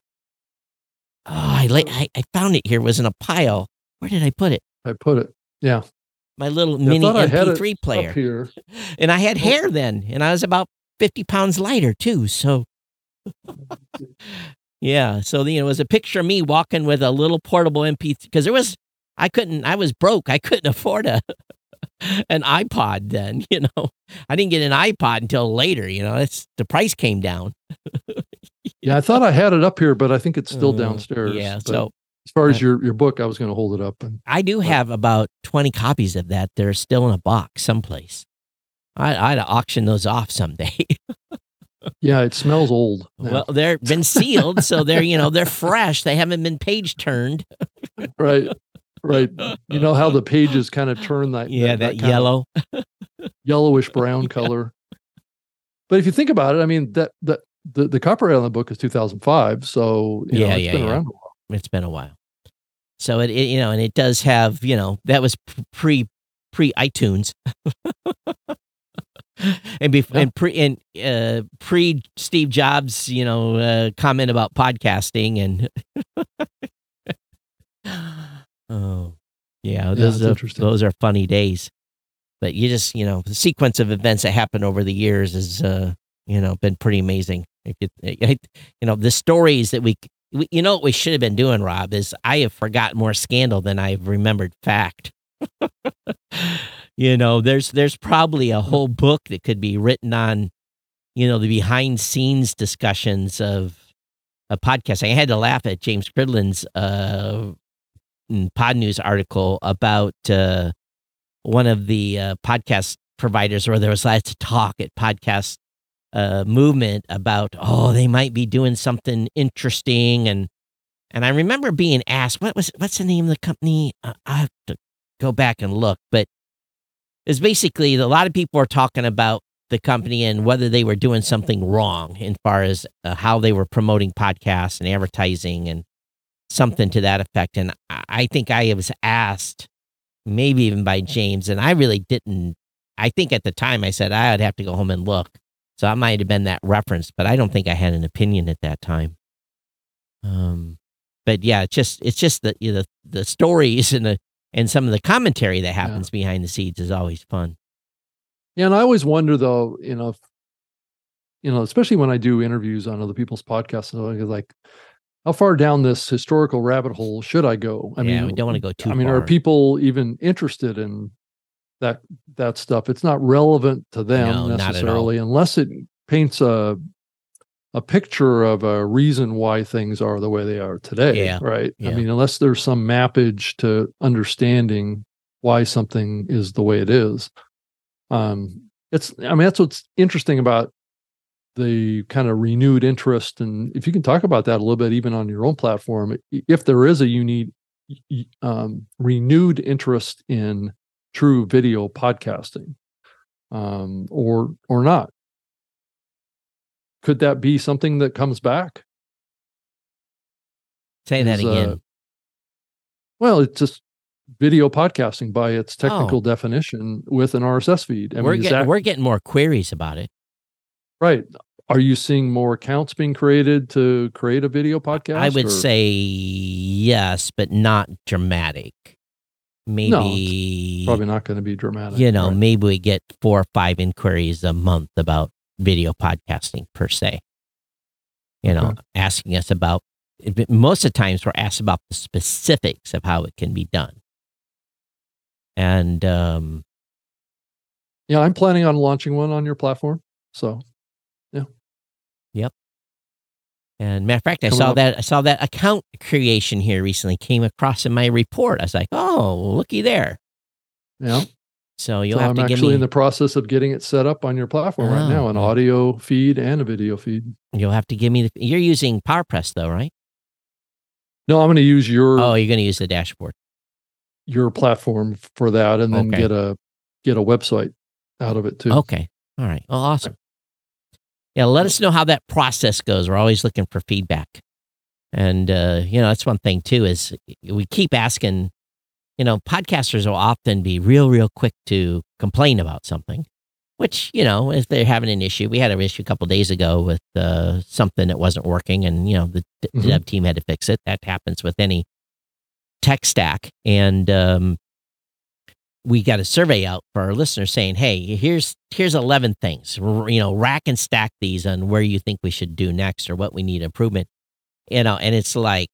Oh, I, la- I I found it here. It was in a pile. Where did I put it? I put it. Yeah. My little Yeah, mini thought I had it MP3 Up player. here. [LAUGHS] And I had hair then, and I was about 50 pounds lighter too. So [LAUGHS] Yeah, so you know, it was a picture of me walking with a little portable MP3 because there was I couldn't I was broke. I couldn't [LAUGHS] afford a an iPod then, [LAUGHS] you know. I didn't get an iPod until later, you know. It's the price came down. [LAUGHS] Yeah, I thought I had it up here, but I think it's still Uh, downstairs. Yeah, But so as far as uh, your your book, I was going to hold it up and I do Right. have about 20 copies of that. They're still in a box someplace. I, I'd auction those off someday. [LAUGHS] yeah, it smells old. now. well, they're been sealed, so they're you know they're fresh. They haven't been page turned. right right you know how the pages kind of [LAUGHS] turn that Yeah, that, kind of yellow. [LAUGHS] yellowish brown [LAUGHS] color but if you think about it i mean that that the, the copyright on the book is 2005 so you know, Yeah, it's yeah, been yeah. around a while It's been a while. So it, it you know, and it does have you know that was pre pre iTunes. and before Yeah. and pre and uh, pre Steve Jobs, you know, uh, comment about podcasting and oh yeah, those that's are interesting. those are funny days. But you just you know the sequence of events that happened over the years has uh, you know been pretty amazing. It, it, it- you know the stories that we, we you know what we should have been doing, Rob is I have forgotten more scandal than I've remembered fact. [LAUGHS] you know, there's there's probably a whole book that could be written on, you know, the behind scenes discussions of a podcasting. I had to laugh at James Cridland's uh, Podnews article about uh, one of the uh, podcast providers where there was lots of talk at podcast uh, movement about oh they might be doing something interesting. And and I remember being asked what was what's the name of the company? Uh, I have to go back and look. But it's basically a lot of people are talking about the company and whether they were doing something wrong as far as uh, how they were promoting podcasts and advertising and something to that effect and I- I think I was asked maybe even by James and I really didn't I think at the time I said I'd have to go home and look so I might have been that reference, but I don't think I had an opinion at that time. Um, but yeah, it's just it's just the you know, the the stories and the and some of the commentary that happens behind the scenes is always fun. yeah and i always wonder though you know if, you know especially when i do interviews on other people's podcasts like how far down this historical rabbit hole should I go? I yeah, mean, we don't want to go too I mean, far. are people even interested in that that stuff? It's not relevant to them No, not at all. necessarily, unless it paints a a picture of a reason why things are the way they are today. Yeah, Right. yeah. I mean, unless there's some mappage to understanding why something is the way it is. Um, it's I mean, that's what's interesting about the kind of renewed interest and if you can talk about that a little bit even on your own platform if there is a unique um, renewed interest in true video podcasting um, or or not could that be something that comes back Say that uh, again. well it's just video podcasting by its Oh. technical definition with an rss feed I we're mean, getting that we're getting more queries about it. Right are you seeing more accounts being created to create a video podcast I would or- say yes, but not dramatic. Maybe probably not going to be dramatic you know, right? maybe we get four or five inquiries a month about video podcasting per se. You know, Okay. asking us about most of the times we're asked about the specifics of how it can be done. And um, Yeah, I'm planning on launching one on your platform. So and matter of fact, I Coming saw up. that I saw that account creation here recently came across in my report. I was like, oh, looky there. yeah, So you'll so have I'm to give actually me in the process of getting it set up on your platform right Oh, now, an audio feed and a video feed. you'll have to give me the you're using PowerPress though, right? No, I'm going to use your Oh, you're going to use the dashboard. your platform for that, and then Okay. get a get a website out of it too. Okay. All right. Well, awesome. Yeah, let us know how that process goes. We're always looking for feedback. And uh, you know, that's one thing too is we keep asking, you know, podcasters will often be real real quick to complain about something, which, you know, if they're having an issue, we had an issue a couple days ago with uh, something that wasn't working and, you know, the, Mhm. dev team had to fix it. That happens with any tech stack and um we got a survey out for our listeners saying, "Hey, here's here's 11 things. R- You know, rack and stack these on where you think we should do next or what we need improvement." You know, and it's like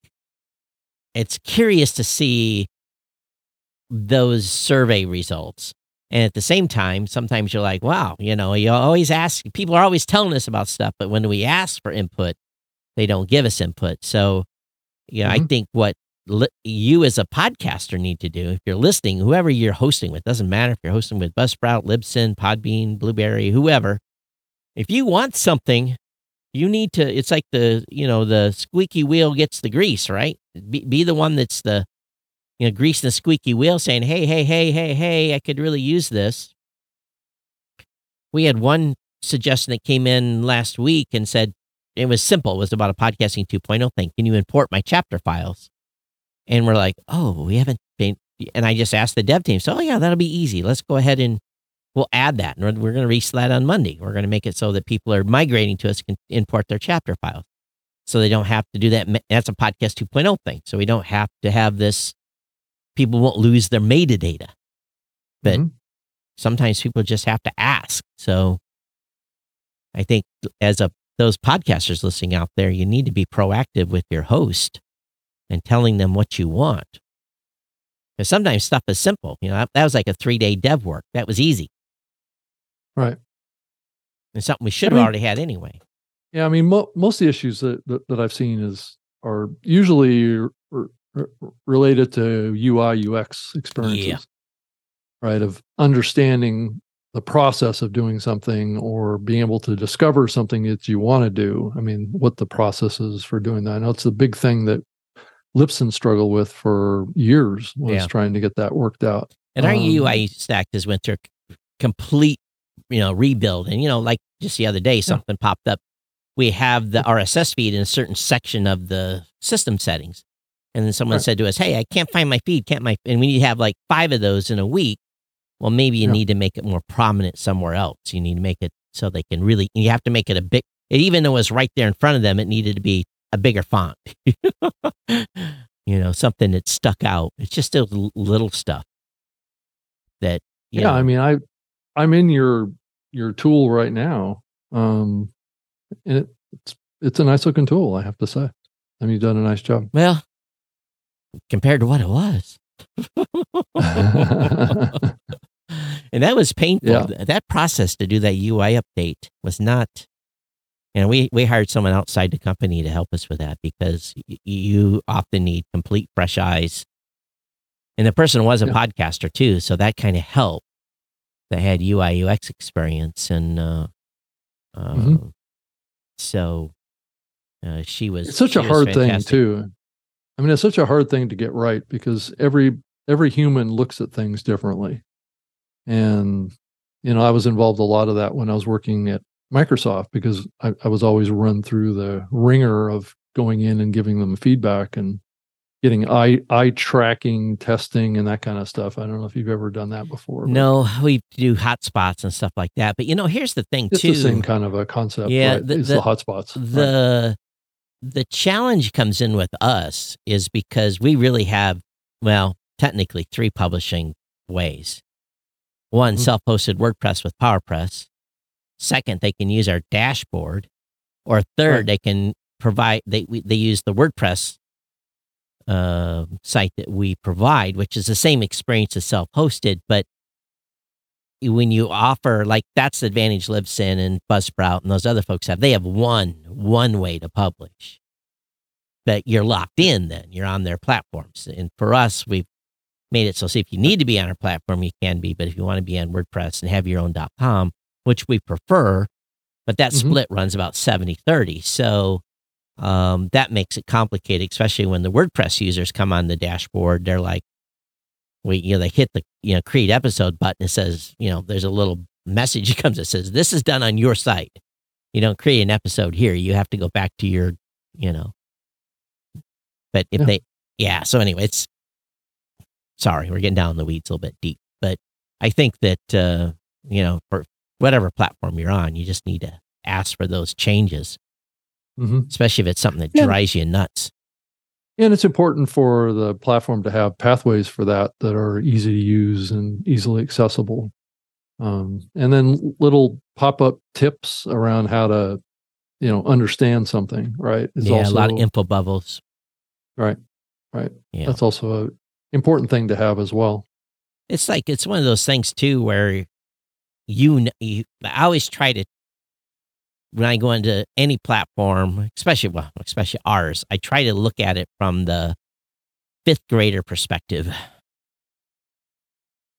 it's curious to see those survey results. And at the same time, sometimes you're like, "Wow, you know, you always ask people are always telling us about stuff, but when we ask for input, they don't give us input." So, you know, I Mhm. think what you as a podcaster need to do. If you're listening whoever you're hosting with doesn't matter if you're hosting with buzzsprout libsyn podbean Blubrry whoever if you want something you need to it's like the you know the squeaky wheel gets the grease right? Be, be the one that's the you know greasing the squeaky wheel saying hey hey hey hey hey i could really use this. We had one suggestion that came in last week and said it was simple it was about a podcasting 2.0 thing. Can you import my chapter files and we're like, oh, we haven't been. And I just asked the dev team, so oh, yeah, that'll be easy. Let's go ahead and we'll add that. And we're, we're going to release that on Monday. We're going to make it so that people are migrating to us can import their chapter files. So they don't have to do that. That's a podcast 2.0 thing. So we don't have to have this, people won't lose their metadata. But Mhm. sometimes people just have to ask. So I think as a those podcasters listening out there, you need to be proactive with your host and telling them what you want. Because sometimes stuff is simple. You know, that, that was like a three day dev work. That was easy. Right. And something we should have mean- already had anyway. Yeah, I mean, mo- most of the issues that, that that I've seen is are usually r- r- related to UI UX experiences, right? Of understanding the process of doing something or being able to discover something that you want to do. I mean, what the process is for doing that. I know it's the big thing that Libsyn struggled with for years was Yeah. trying to get that worked out. And our Um, UI stack just went through complete, you know, rebuild. And, you know, like just the other day, something popped up. We have the RSS feed in a certain section of the system settings. And then someone Right. said to us, Hey, I can't find my feed, can't my, and we need to have like five of those in a week. Well, maybe you Yeah. need to make it more prominent somewhere else. You need to make it so they can really, you have to make it a big, it, even though it was right there in front of them, it needed to be a bigger font. [LAUGHS] you know, something that stuck out. It's just l- little stuff that, you yeah know, i mean i i'm in your your tool right now um and it, it's it's a nice looking tool i have to say I mean, you've done a nice job. Well, compared to what it was. [LAUGHS] and that was painful. Yeah. That process to do that UI update was not. And we we hired someone outside the company to help us with that because y- you often need complete fresh eyes. And the person was a Yeah. podcaster too, so that kind of helped. That had UI UX experience, and uh, uh, Mhm. so uh, she was. it's such a hard thing too. I mean, it's such a hard thing to get right because every every human looks at things differently. And you know, I was involved a lot of that when I was working at Microsoft because I, I was always run through the ringer of going in and giving them feedback and getting eye eye tracking testing and that kind of stuff. I don't know if you've ever done that before. but No, we do hotspots and stuff like that. But you know, here's the thing it's too. the same kind of a concept. Yeah, right? the- it's the- the, hotspots. right. the the challenge comes in with us is because we really have well technically three publishing ways one Mhm. self-hosted wordpress with powerpress second they can use our dashboard or third Right. they can provide they we, they use the wordpress uh, site that we provide which is the same experience as self-hosted but when you offer like that's the advantage Libsyn and Buzzsprout and those other folks have. They have one one way to publish, but you're locked in. Then you're on their platforms. And for us, we've made it so see if you need to be on our platform, you can be. But if you want to be on WordPress and have your own .com, which we prefer, but that Mhm. split runs about 70-30. So um, that makes it complicated, especially when the WordPress users come on the dashboard. They're like, we you know they hit the you know create episode button. It says you know there's a little message that comes that says this is done on your site. You don't create an episode here. You have to go back to your you know. But if Yeah. they yeah, so anyway, it's sorry we're getting down in the weeds a little bit deep, but I think that uh, you know for whatever platform you're on, you just need to ask for those changes, Mhm. especially if it's something that Yeah. drives you nuts. And it's important for the platform to have pathways for that that are easy to use and easily accessible. Um, and then little pop up tips around how to, you know, understand something, right? Is yeah, a lot of info bubbles. right, right. Yeah. That's also an important thing to have as well. it's like it's one of those things too where you, you I always try to when I go into any platform, especially well, especially ours, I try to look at it from the fifth grader perspective.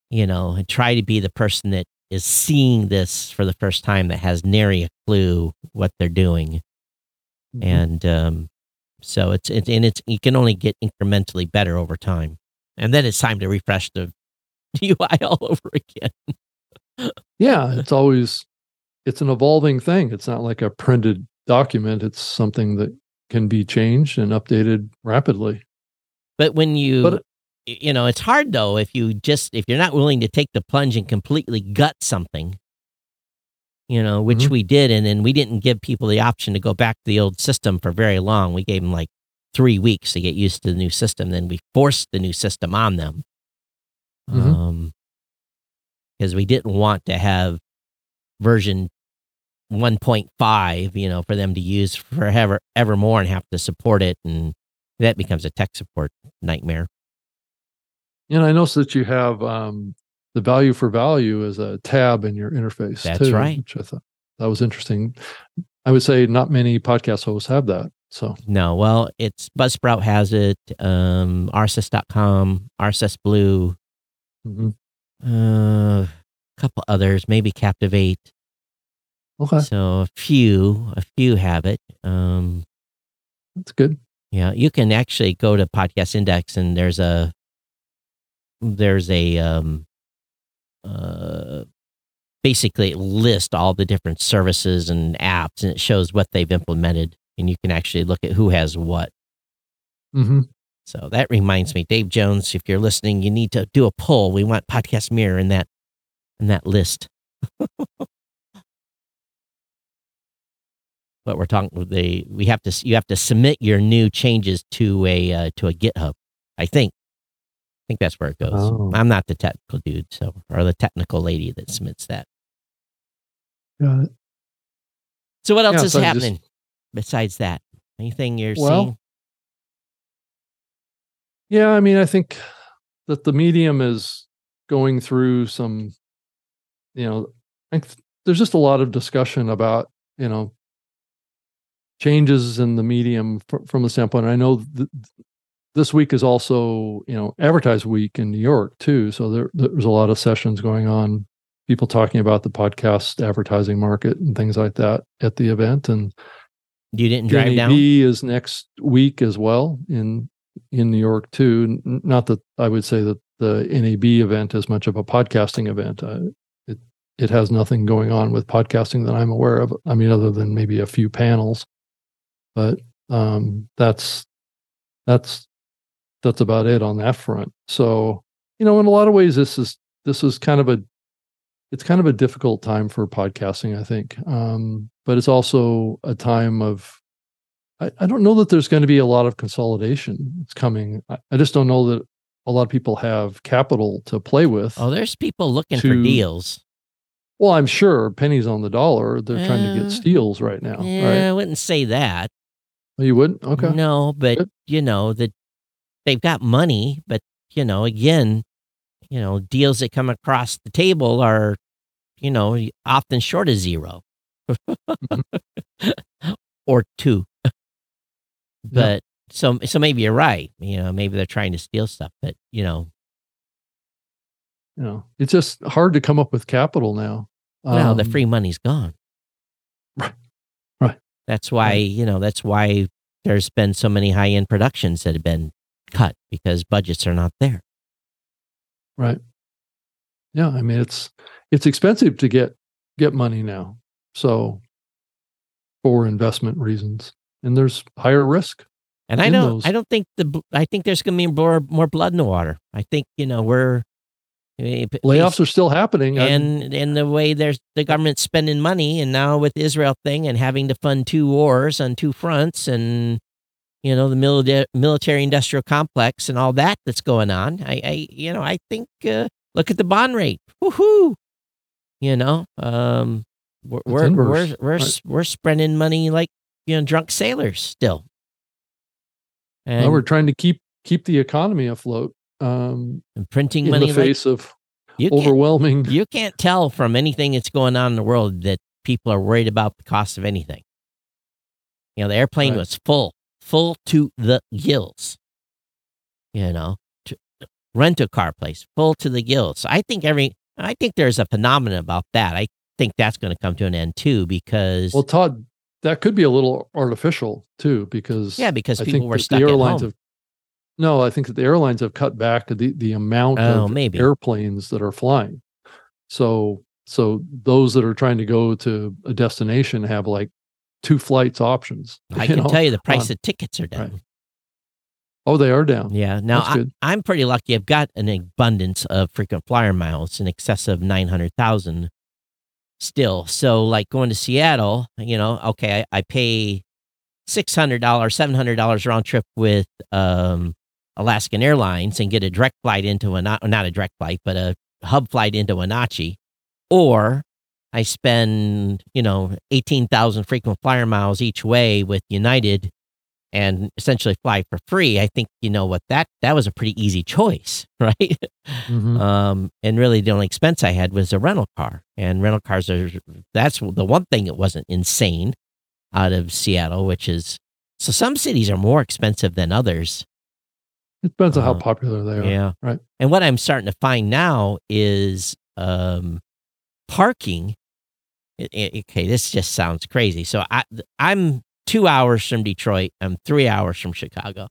You know, and try to be the person that is seeing this for the first time that has nary a clue what they're doing. Mhm. And um, so it's, it's and it's you can only get incrementally better over time. And then it's time to refresh the [LAUGHS] UI all over again. Yeah, it's always it's an evolving thing. It's not like a printed document. It's something that can be changed and updated rapidly. But when you But- you know, it's hard though if you just if you're not willing to take the plunge and completely gut something. You know, which Mhm. we did and then we didn't give people the option to go back to the old system for very long. We gave them like 3 weeks to get used to the new system, then we forced the new system on them. Mhm. Um because we didn't want to have version 1.5, you know, for them to use forever ever more and have to support it and that becomes a tech support nightmare. And I noticed that you have um, the value for value as a tab in your interface. That's too, right. Which I thought that was interesting. I would say not many podcast hosts have that. So No, well, it's Buzzsprout has it, um, RSS.com, RSS Blue, mhm. Uh, a couple others, maybe Captivate. okay, So a few, a few have it. Um, that's good. yeah, you can actually go to Podcast Index and there's a there's a um, uh, basically it lists all the different services and apps and it shows what they've implemented and you can actually look at who has what. hmm So that reminds me, Dave Jones, if you're listening, you need to do a poll. We want Podcast Mirror in that in that list. [LAUGHS] but we're talking they we have to you have to submit your new changes to a uh, to a GitHub. I think. I think that's where it goes. Oh. I'm not the technical dude, so or the technical lady that submits that. Got it. So what else Yeah, is so I just- happening besides that? Anything you're Well, seeing? Yeah, I mean, I think that the medium is going through some, you know, I think there's just a lot of discussion about, you know, changes in the medium fr- from the standpoint. I know th- this week is also, you know, advertise week in New York too. So there, there's a lot of sessions going on, people talking about the podcast advertising market and things like that at the event. And You didn't drive NAB down? is next week as well in in New York too. Not that I would say that the NAB event is much of a podcasting event. It it has nothing going on with podcasting that I'm aware of. I mean, other than maybe a few panels, but um, that's that's that's about it on that front. So you know, in a lot of ways, this is this is kind of a it's kind of a difficult time for podcasting, I think. Um, but it's also a time of I, I don't know that there's going to be a lot of consolidation. It's coming. I, I just don't know that a lot of people have capital to play with. Oh, there's people looking for deals. Well, I'm sure pennies on the dollar. They're trying to Uh, get steals right now. Yeah, Right? I wouldn't say that. Oh, you wouldn't? Okay. No, but Good. you know that they've got money, but you know, again, you know, deals that come across the table are, you know, often short of 0 [LAUGHS] or two. But so so maybe you're right. You know, maybe they're trying to steal stuff, but you know, You know, it's just hard to come up with capital now. well, the Um, free money's gone. Right. Right. That's why, you know, that's why there's been so many high end productions that have been cut because budgets are not there. Right. Yeah, I mean it's it's expensive to get get money now. So for investment reasons. And there's higher risk. And I don't, those. I don't think the, I think there's going to be more, more blood in the water. I think you know we're eh, Layoffs are still happening. I'm- and and the way there's the government spending money, and now with the Israel thing and having to fund two wars on two fronts, and you know the military military industrial complex and all that that's going on. I, I you know I think uh, look at the bond rate. Woohoo! You know, um, we're we're we're we're, right. we're spending money like you know drunk sailors still. And, Well, we're trying to keep keep the economy afloat um, and printing in money the like face of you can't, overwhelming. [LAUGHS] you can't tell from anything that's going on in the world that people are worried about the cost of anything. You know, the airplane Right. was full, full to the gills. You know, to, rent a car place full to the gills. I think every, I think there's a phenomenon about that. I think that's going to come to an end too because, Well, Todd, that could be a little artificial too, because yeah, because I people think were stuck the at airlines home. have. No, I think that the airlines have cut back the the amount Oh, of maybe. airplanes that are flying. So so those that are trying to go to a destination have like two flights options. [LAUGHS] I can know? tell you the price on- of tickets are down. Right. Oh, they are down. Yeah. Now I, I'm pretty lucky. I've got an abundance of frequent flyer miles in excess of 900,000 still. So, like going to Seattle, you know, okay, I, I pay $600, $700 round trip with um, Alaskan Airlines and get a direct flight into a, not, not a direct flight, but a hub flight into Wenatchee. Or I spend, you know, 18,000 frequent flyer miles each way with United and essentially fly for free, I think you know what that that was a pretty easy choice, [LAUGHS] right? Mhm. um, and really the only expense I had was a rental car, and rental cars are that's the one thing that wasn't insane out of Seattle, which is so some cities are more expensive than others. It depends on how Uh, popular they are. Yeah. right. And what I'm starting to find now is um, parking. i- i- okay, this just sounds crazy. So I I'm two hours from Detroit. I'm three hours from Chicago.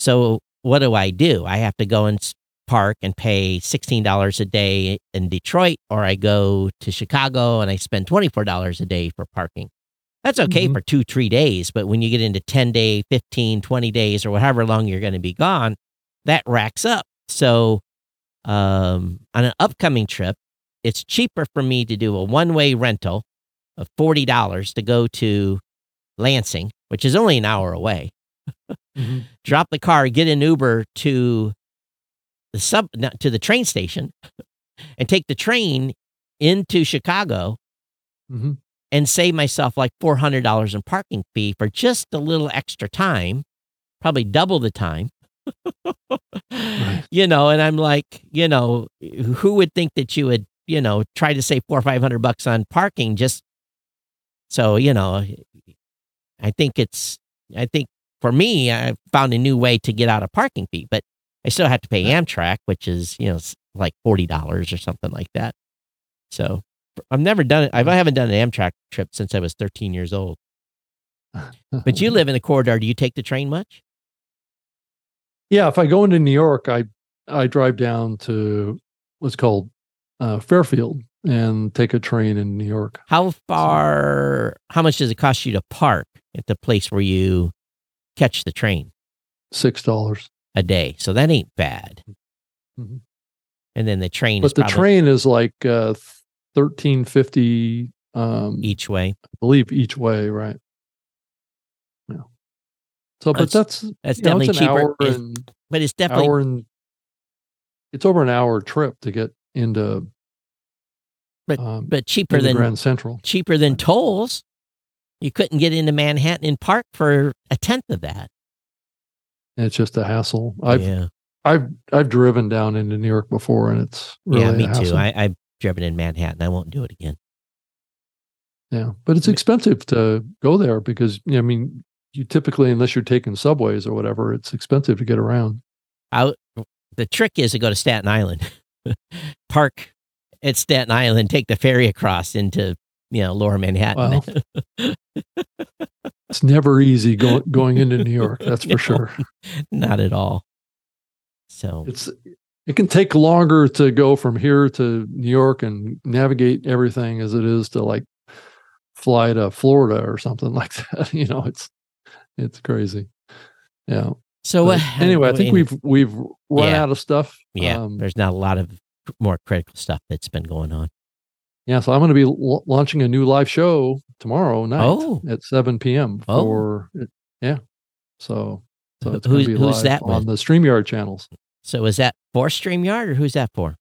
So what do I do? I have to go and park and pay sixteen dollars a day in Detroit, or I go to Chicago and I spend twenty four dollars a day for parking. That's okay Mhm. for two, three days. But when you get into 10 day, 15, 20 days, or however long you're going to be gone, that racks up. So um, on an upcoming trip, it's cheaper for me to do a one way rental of $40 to go to Lansing, which is only an hour away. Mhm. [LAUGHS] Drop the car, get an Uber to the sub to the train station, [LAUGHS] and take the train into Chicago Mhm. and save myself like four hundred dollars in parking fee for just a little extra time, probably double the time. [LAUGHS] You know, and I'm like, you know, who would think that you would, you know, try to save four or five hundred bucks on parking just so, you know, I think it's, I think for me, I found a new way to get out of parking fee, but I still have to pay Amtrak, which is, you know, like $40 or something like that. So I've never done it. I haven't done an Amtrak trip since I was 13 years old. [LAUGHS] But you live in the corridor. Do you take the train much? Yeah, if I go into New York, I I drive down to what's called uh, Fairfield and take a train in New York. How far, how much does it cost you to park at the place where you catch the train Six dollars. a day? So that ain't bad. Mhm. And then the train is But the probably train is like uh, thirteen fifty. Um, each way. I believe each way, right? Yeah. So, but That's- that's That's know, definitely it's an cheaper. It's- and but it's definitely hour and it's over an hour trip to get into But- um, but cheaper than Grand Central. cheaper than tolls. You couldn't get into Manhattan and park for a tenth of that. It's just a hassle. I've yeah, I've I've driven down into New York before, and it's really yeah, me too. I, I've driven in Manhattan. I won't do it again. yeah, but it's expensive to go there because you know, I mean, you typically unless you're taking subways or whatever, it's expensive to get around. I, the trick is to go to Staten Island, [LAUGHS] park at Staten Island, take the ferry across into you know Lower Manhattan. [LAUGHS] It's never easy going going into New York. [LAUGHS] That's No. for sure. Not at all. So It's it can take longer to go from here to New York and navigate everything as it is to like fly to Florida or something [LAUGHS] like that. You know, it's it's crazy. Yeah. so uh, anyway, I think we've we've run Yeah. out of stuff. yeah. Um, there's not a lot of more critical stuff that's been going on. yeah. So I'm going to be l- launching a new live show tomorrow night Oh. at 7 p.m. Oh. for it. Yeah. So so it's who's- to be who's live that on with? the Streamyard channels. So is that for Streamyard or who's that for?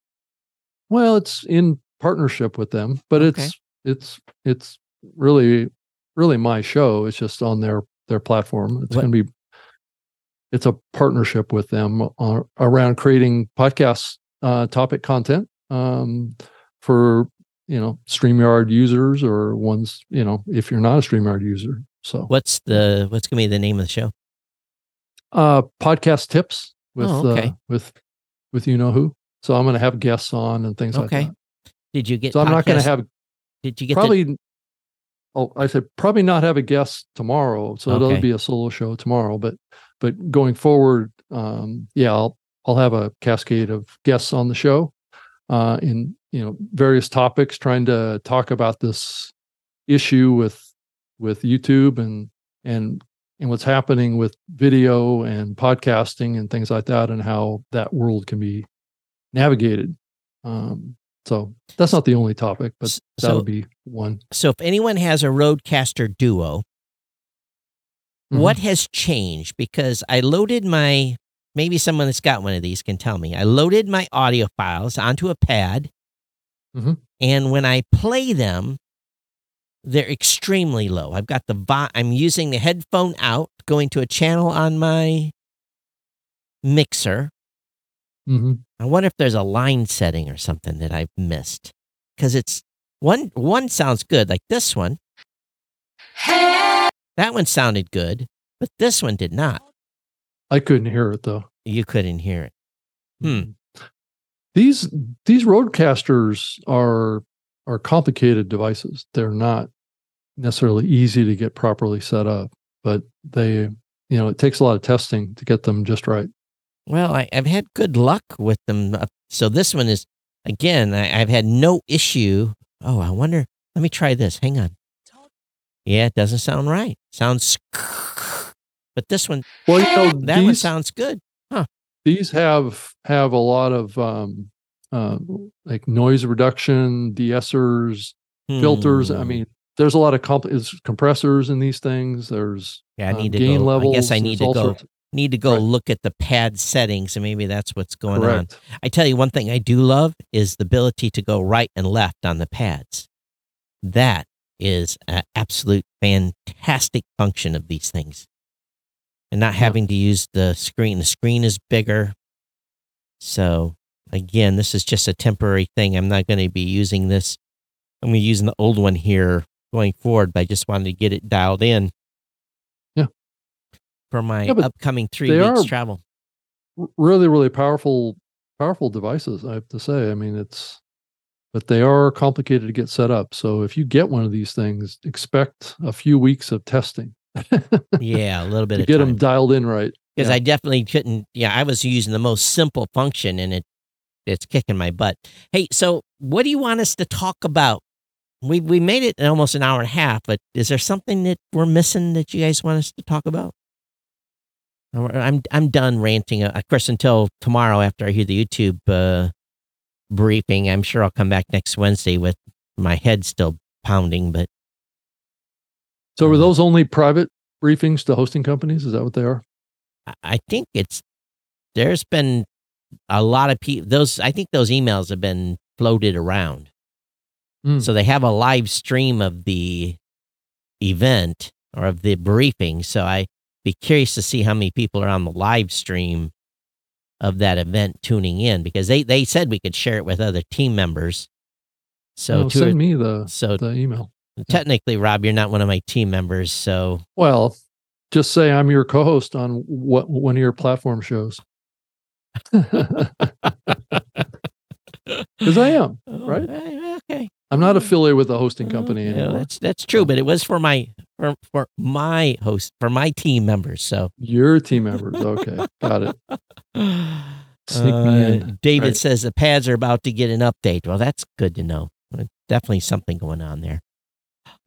Well, it's in partnership with them, but Okay. it's it's it's really really my show. It's just on their their platform. It's going to be it's a partnership with them uh, around creating podcast uh, topic content um, for you know Streamyard users or ones you know if you're not a Streamyard user. So What's the what's gonna be the name of the show? uh, podcast tips with Oh, okay. uh, with with you know who. So I'm going to have guests on and things Okay. like that. Okay. Did you get? So I'm not going to have Did you get the, probably oh i said probably not have a guest tomorrow so it'll be a solo show tomorrow but but going forward um yeah i'll i'll have a cascade of guests on the show uh in you know various topics trying to talk about this issue with with youtube and and and what's happening with video and podcasting and things like that and how that world can be navigated. Um so that's not the only topic but that so- would be one. So if anyone has a RodeCaster Duo, what has changed? Because I loaded my maybe someone that's got one of these can tell me. I loaded my audio files onto a pad, Mhm. and when I play them, they're extremely low. I've got the vo- I'm using the headphone out, going to a channel on my mixer. Mhm. I wonder if there's a line setting or something that I've missed. Because it's one one sounds good, like this one. That one sounded good, but this one did not. I couldn't hear it though. You couldn't hear it. Hmm. These these RodeCasters are are complicated devices. They're not necessarily easy to get properly set up, but they you know it takes a lot of testing to get them just right. Well, I, I've had good luck with them. Uh, So this one is again. I, I've had no issue. Oh, I wonder. Let me try this. Hang on. Yeah, it doesn't sound right. Sounds. But this one, Well, you know that one sounds good. huh? these have have a lot of um uh like noise reduction, de-essers, filters. I Hmm. mean, there's a lot of comp- is compressors in these things. There's Yeah, I um, need to gain go. levels. I guess I need to go. sorts Need to go Right. look at the pad settings, and maybe that's what's going on. I tell you one thing I do love is the ability to go right and left on the pads. That is an absolute fantastic function of these things. And not having to use the screen. The screen is bigger. So again, this is just a temporary thing. I'm not going to be using this. I'm going to be using the old one here going forward, but I just wanted to get it dialed in. Yeah. For my Yeah, upcoming three weeks travel. Really, really powerful, powerful devices. I have to say. I mean, it's, but they are complicated to get set up. So if you get one of these things, expect a few weeks of testing Yeah, a little bit to of get time. them dialed in right. because Yeah. I definitely couldn't. Yeah, I was using the most simple function, and it it's kicking my butt. Hey, so what do you want us to talk about? We we made it in almost an hour and a half, but is there something that we're missing that you guys want us to talk about? I'm I'm done ranting. Uh, Of course, until tomorrow after I hear the YouTube uh, briefing, I'm sure I'll come back next Wednesday with my head still pounding. But So were those only private briefings to hosting companies? Is that what they are? I- think it's there's been a lot of people. Those I think those emails have been floated around. Hmm. So they have a live stream of the event or of the briefing. So I'd be curious to see how many people are on the live stream of that event tuning in because they they said we could share it with other team members. So No, or- send me the so the email. Mm-hmm. technically, Rob, you're not one of my team members. So Well, just say I'm your co-host on what one of your platform shows. [LAUGHS] Because I am. Oh, right. Oh, okay. I'm not hmm. affiliated with the hosting hmm, company Oh, Yeah, that's that's true, but it was for my for, for my host for my team members. So Your team members. Okay. Got it. [LAUGHS] Sneak me Uh, in. David Right. says the pads are about to get an update. Well, that's good to know. Definitely something going on there.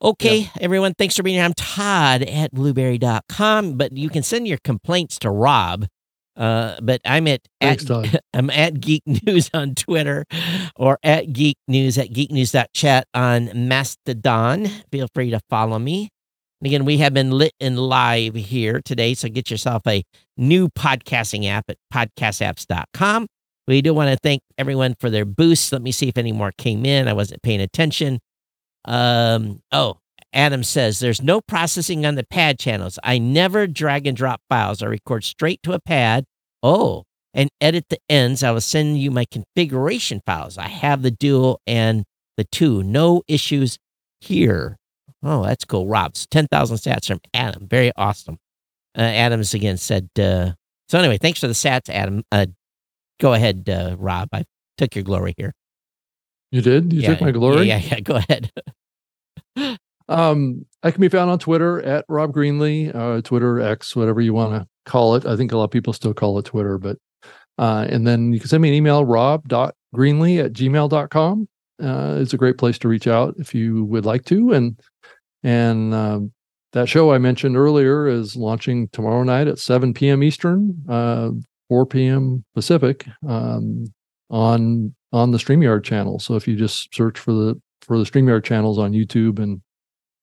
Okay, everyone, thanks for being here. I'm Todd at blubrry.com, but you can send your complaints to Rob. Uh, but I'm at, Thanks, at [LAUGHS] I'm at Geek News on Twitter or at Geek News at geeknews.chat on Mastodon. Feel free to follow me. And again, we have been lit and live here today. So get yourself a new podcasting app at podcastapps.com. We do want to thank everyone for their boosts. Let me see if any more came in. I wasn't paying attention. Um, oh, Adam says there's no processing on the pad channels. I never drag and drop files. I record straight to a pad. Oh, and edit the ends. I will send you my configuration files. I have the dual and the two. No issues here. Oh, that's cool. Rob's 10,000 sats from Adam. Very awesome. Uh, Adams again said, uh, so anyway, thanks for the sats, Adam. Uh, go ahead, uh, Rob. I took your glory here. You did? You took my glory? Yeah, yeah, yeah. Go ahead. [LAUGHS] Um, I can be found on Twitter at Rob Greenlee, uh, Twitter X, whatever you want to call it. I think a lot of people still call it Twitter, but uh, and then you can send me an email, rob.greenlee at gmail.com. Uh, it's a great place to reach out if you would like to. And and um, that show I mentioned earlier is launching tomorrow night at 7 p.m. Eastern, uh, 4 p.m. Pacific, um, on on the StreamYard channel. So if you just search for the for the StreamYard channels on YouTube and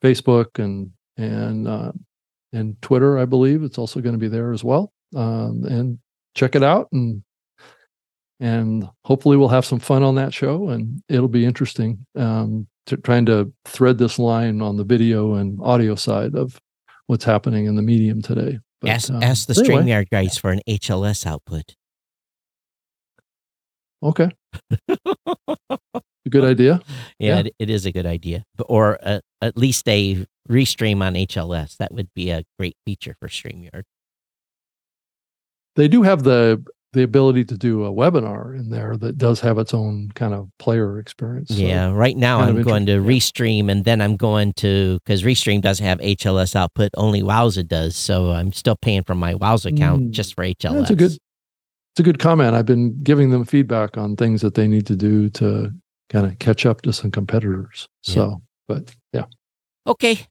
Facebook and and uh, and Twitter, I believe it's also going to be there as well. Um, and check it out, and and hopefully we'll have some fun on that show, and it'll be interesting. Um, to trying to thread this line on the video and audio side of what's happening in the medium today. But, ask, um, ask the anyway, StreamYard guys for an HLS output. Okay, a [LAUGHS] good idea. Yeah, Yeah. It, it is a good idea. Or uh, at least a restream on HLS. That would be a great feature for StreamYard. They do have the the ability to do a webinar in there that does have its own kind of player experience. So, yeah, right now I'm going to restream and then I'm going to, because Restream doesn't have HLS output, only Wowza does. So I'm still paying for my Wowza account Mm. just for HLS. That's a good it's a good comment. I've been giving them feedback on things that they need to do to kind of catch up to some competitors. Yeah. So, but yeah. Okay.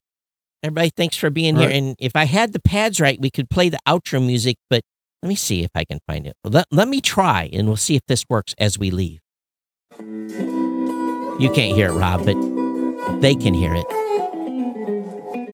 Everybody, thanks for being All here. right. And if I had the pads right, we could play the outro music, but let me see if I can find it. Let, let me try and we'll see if this works as we leave. You can't hear it, Rob, but they can hear it.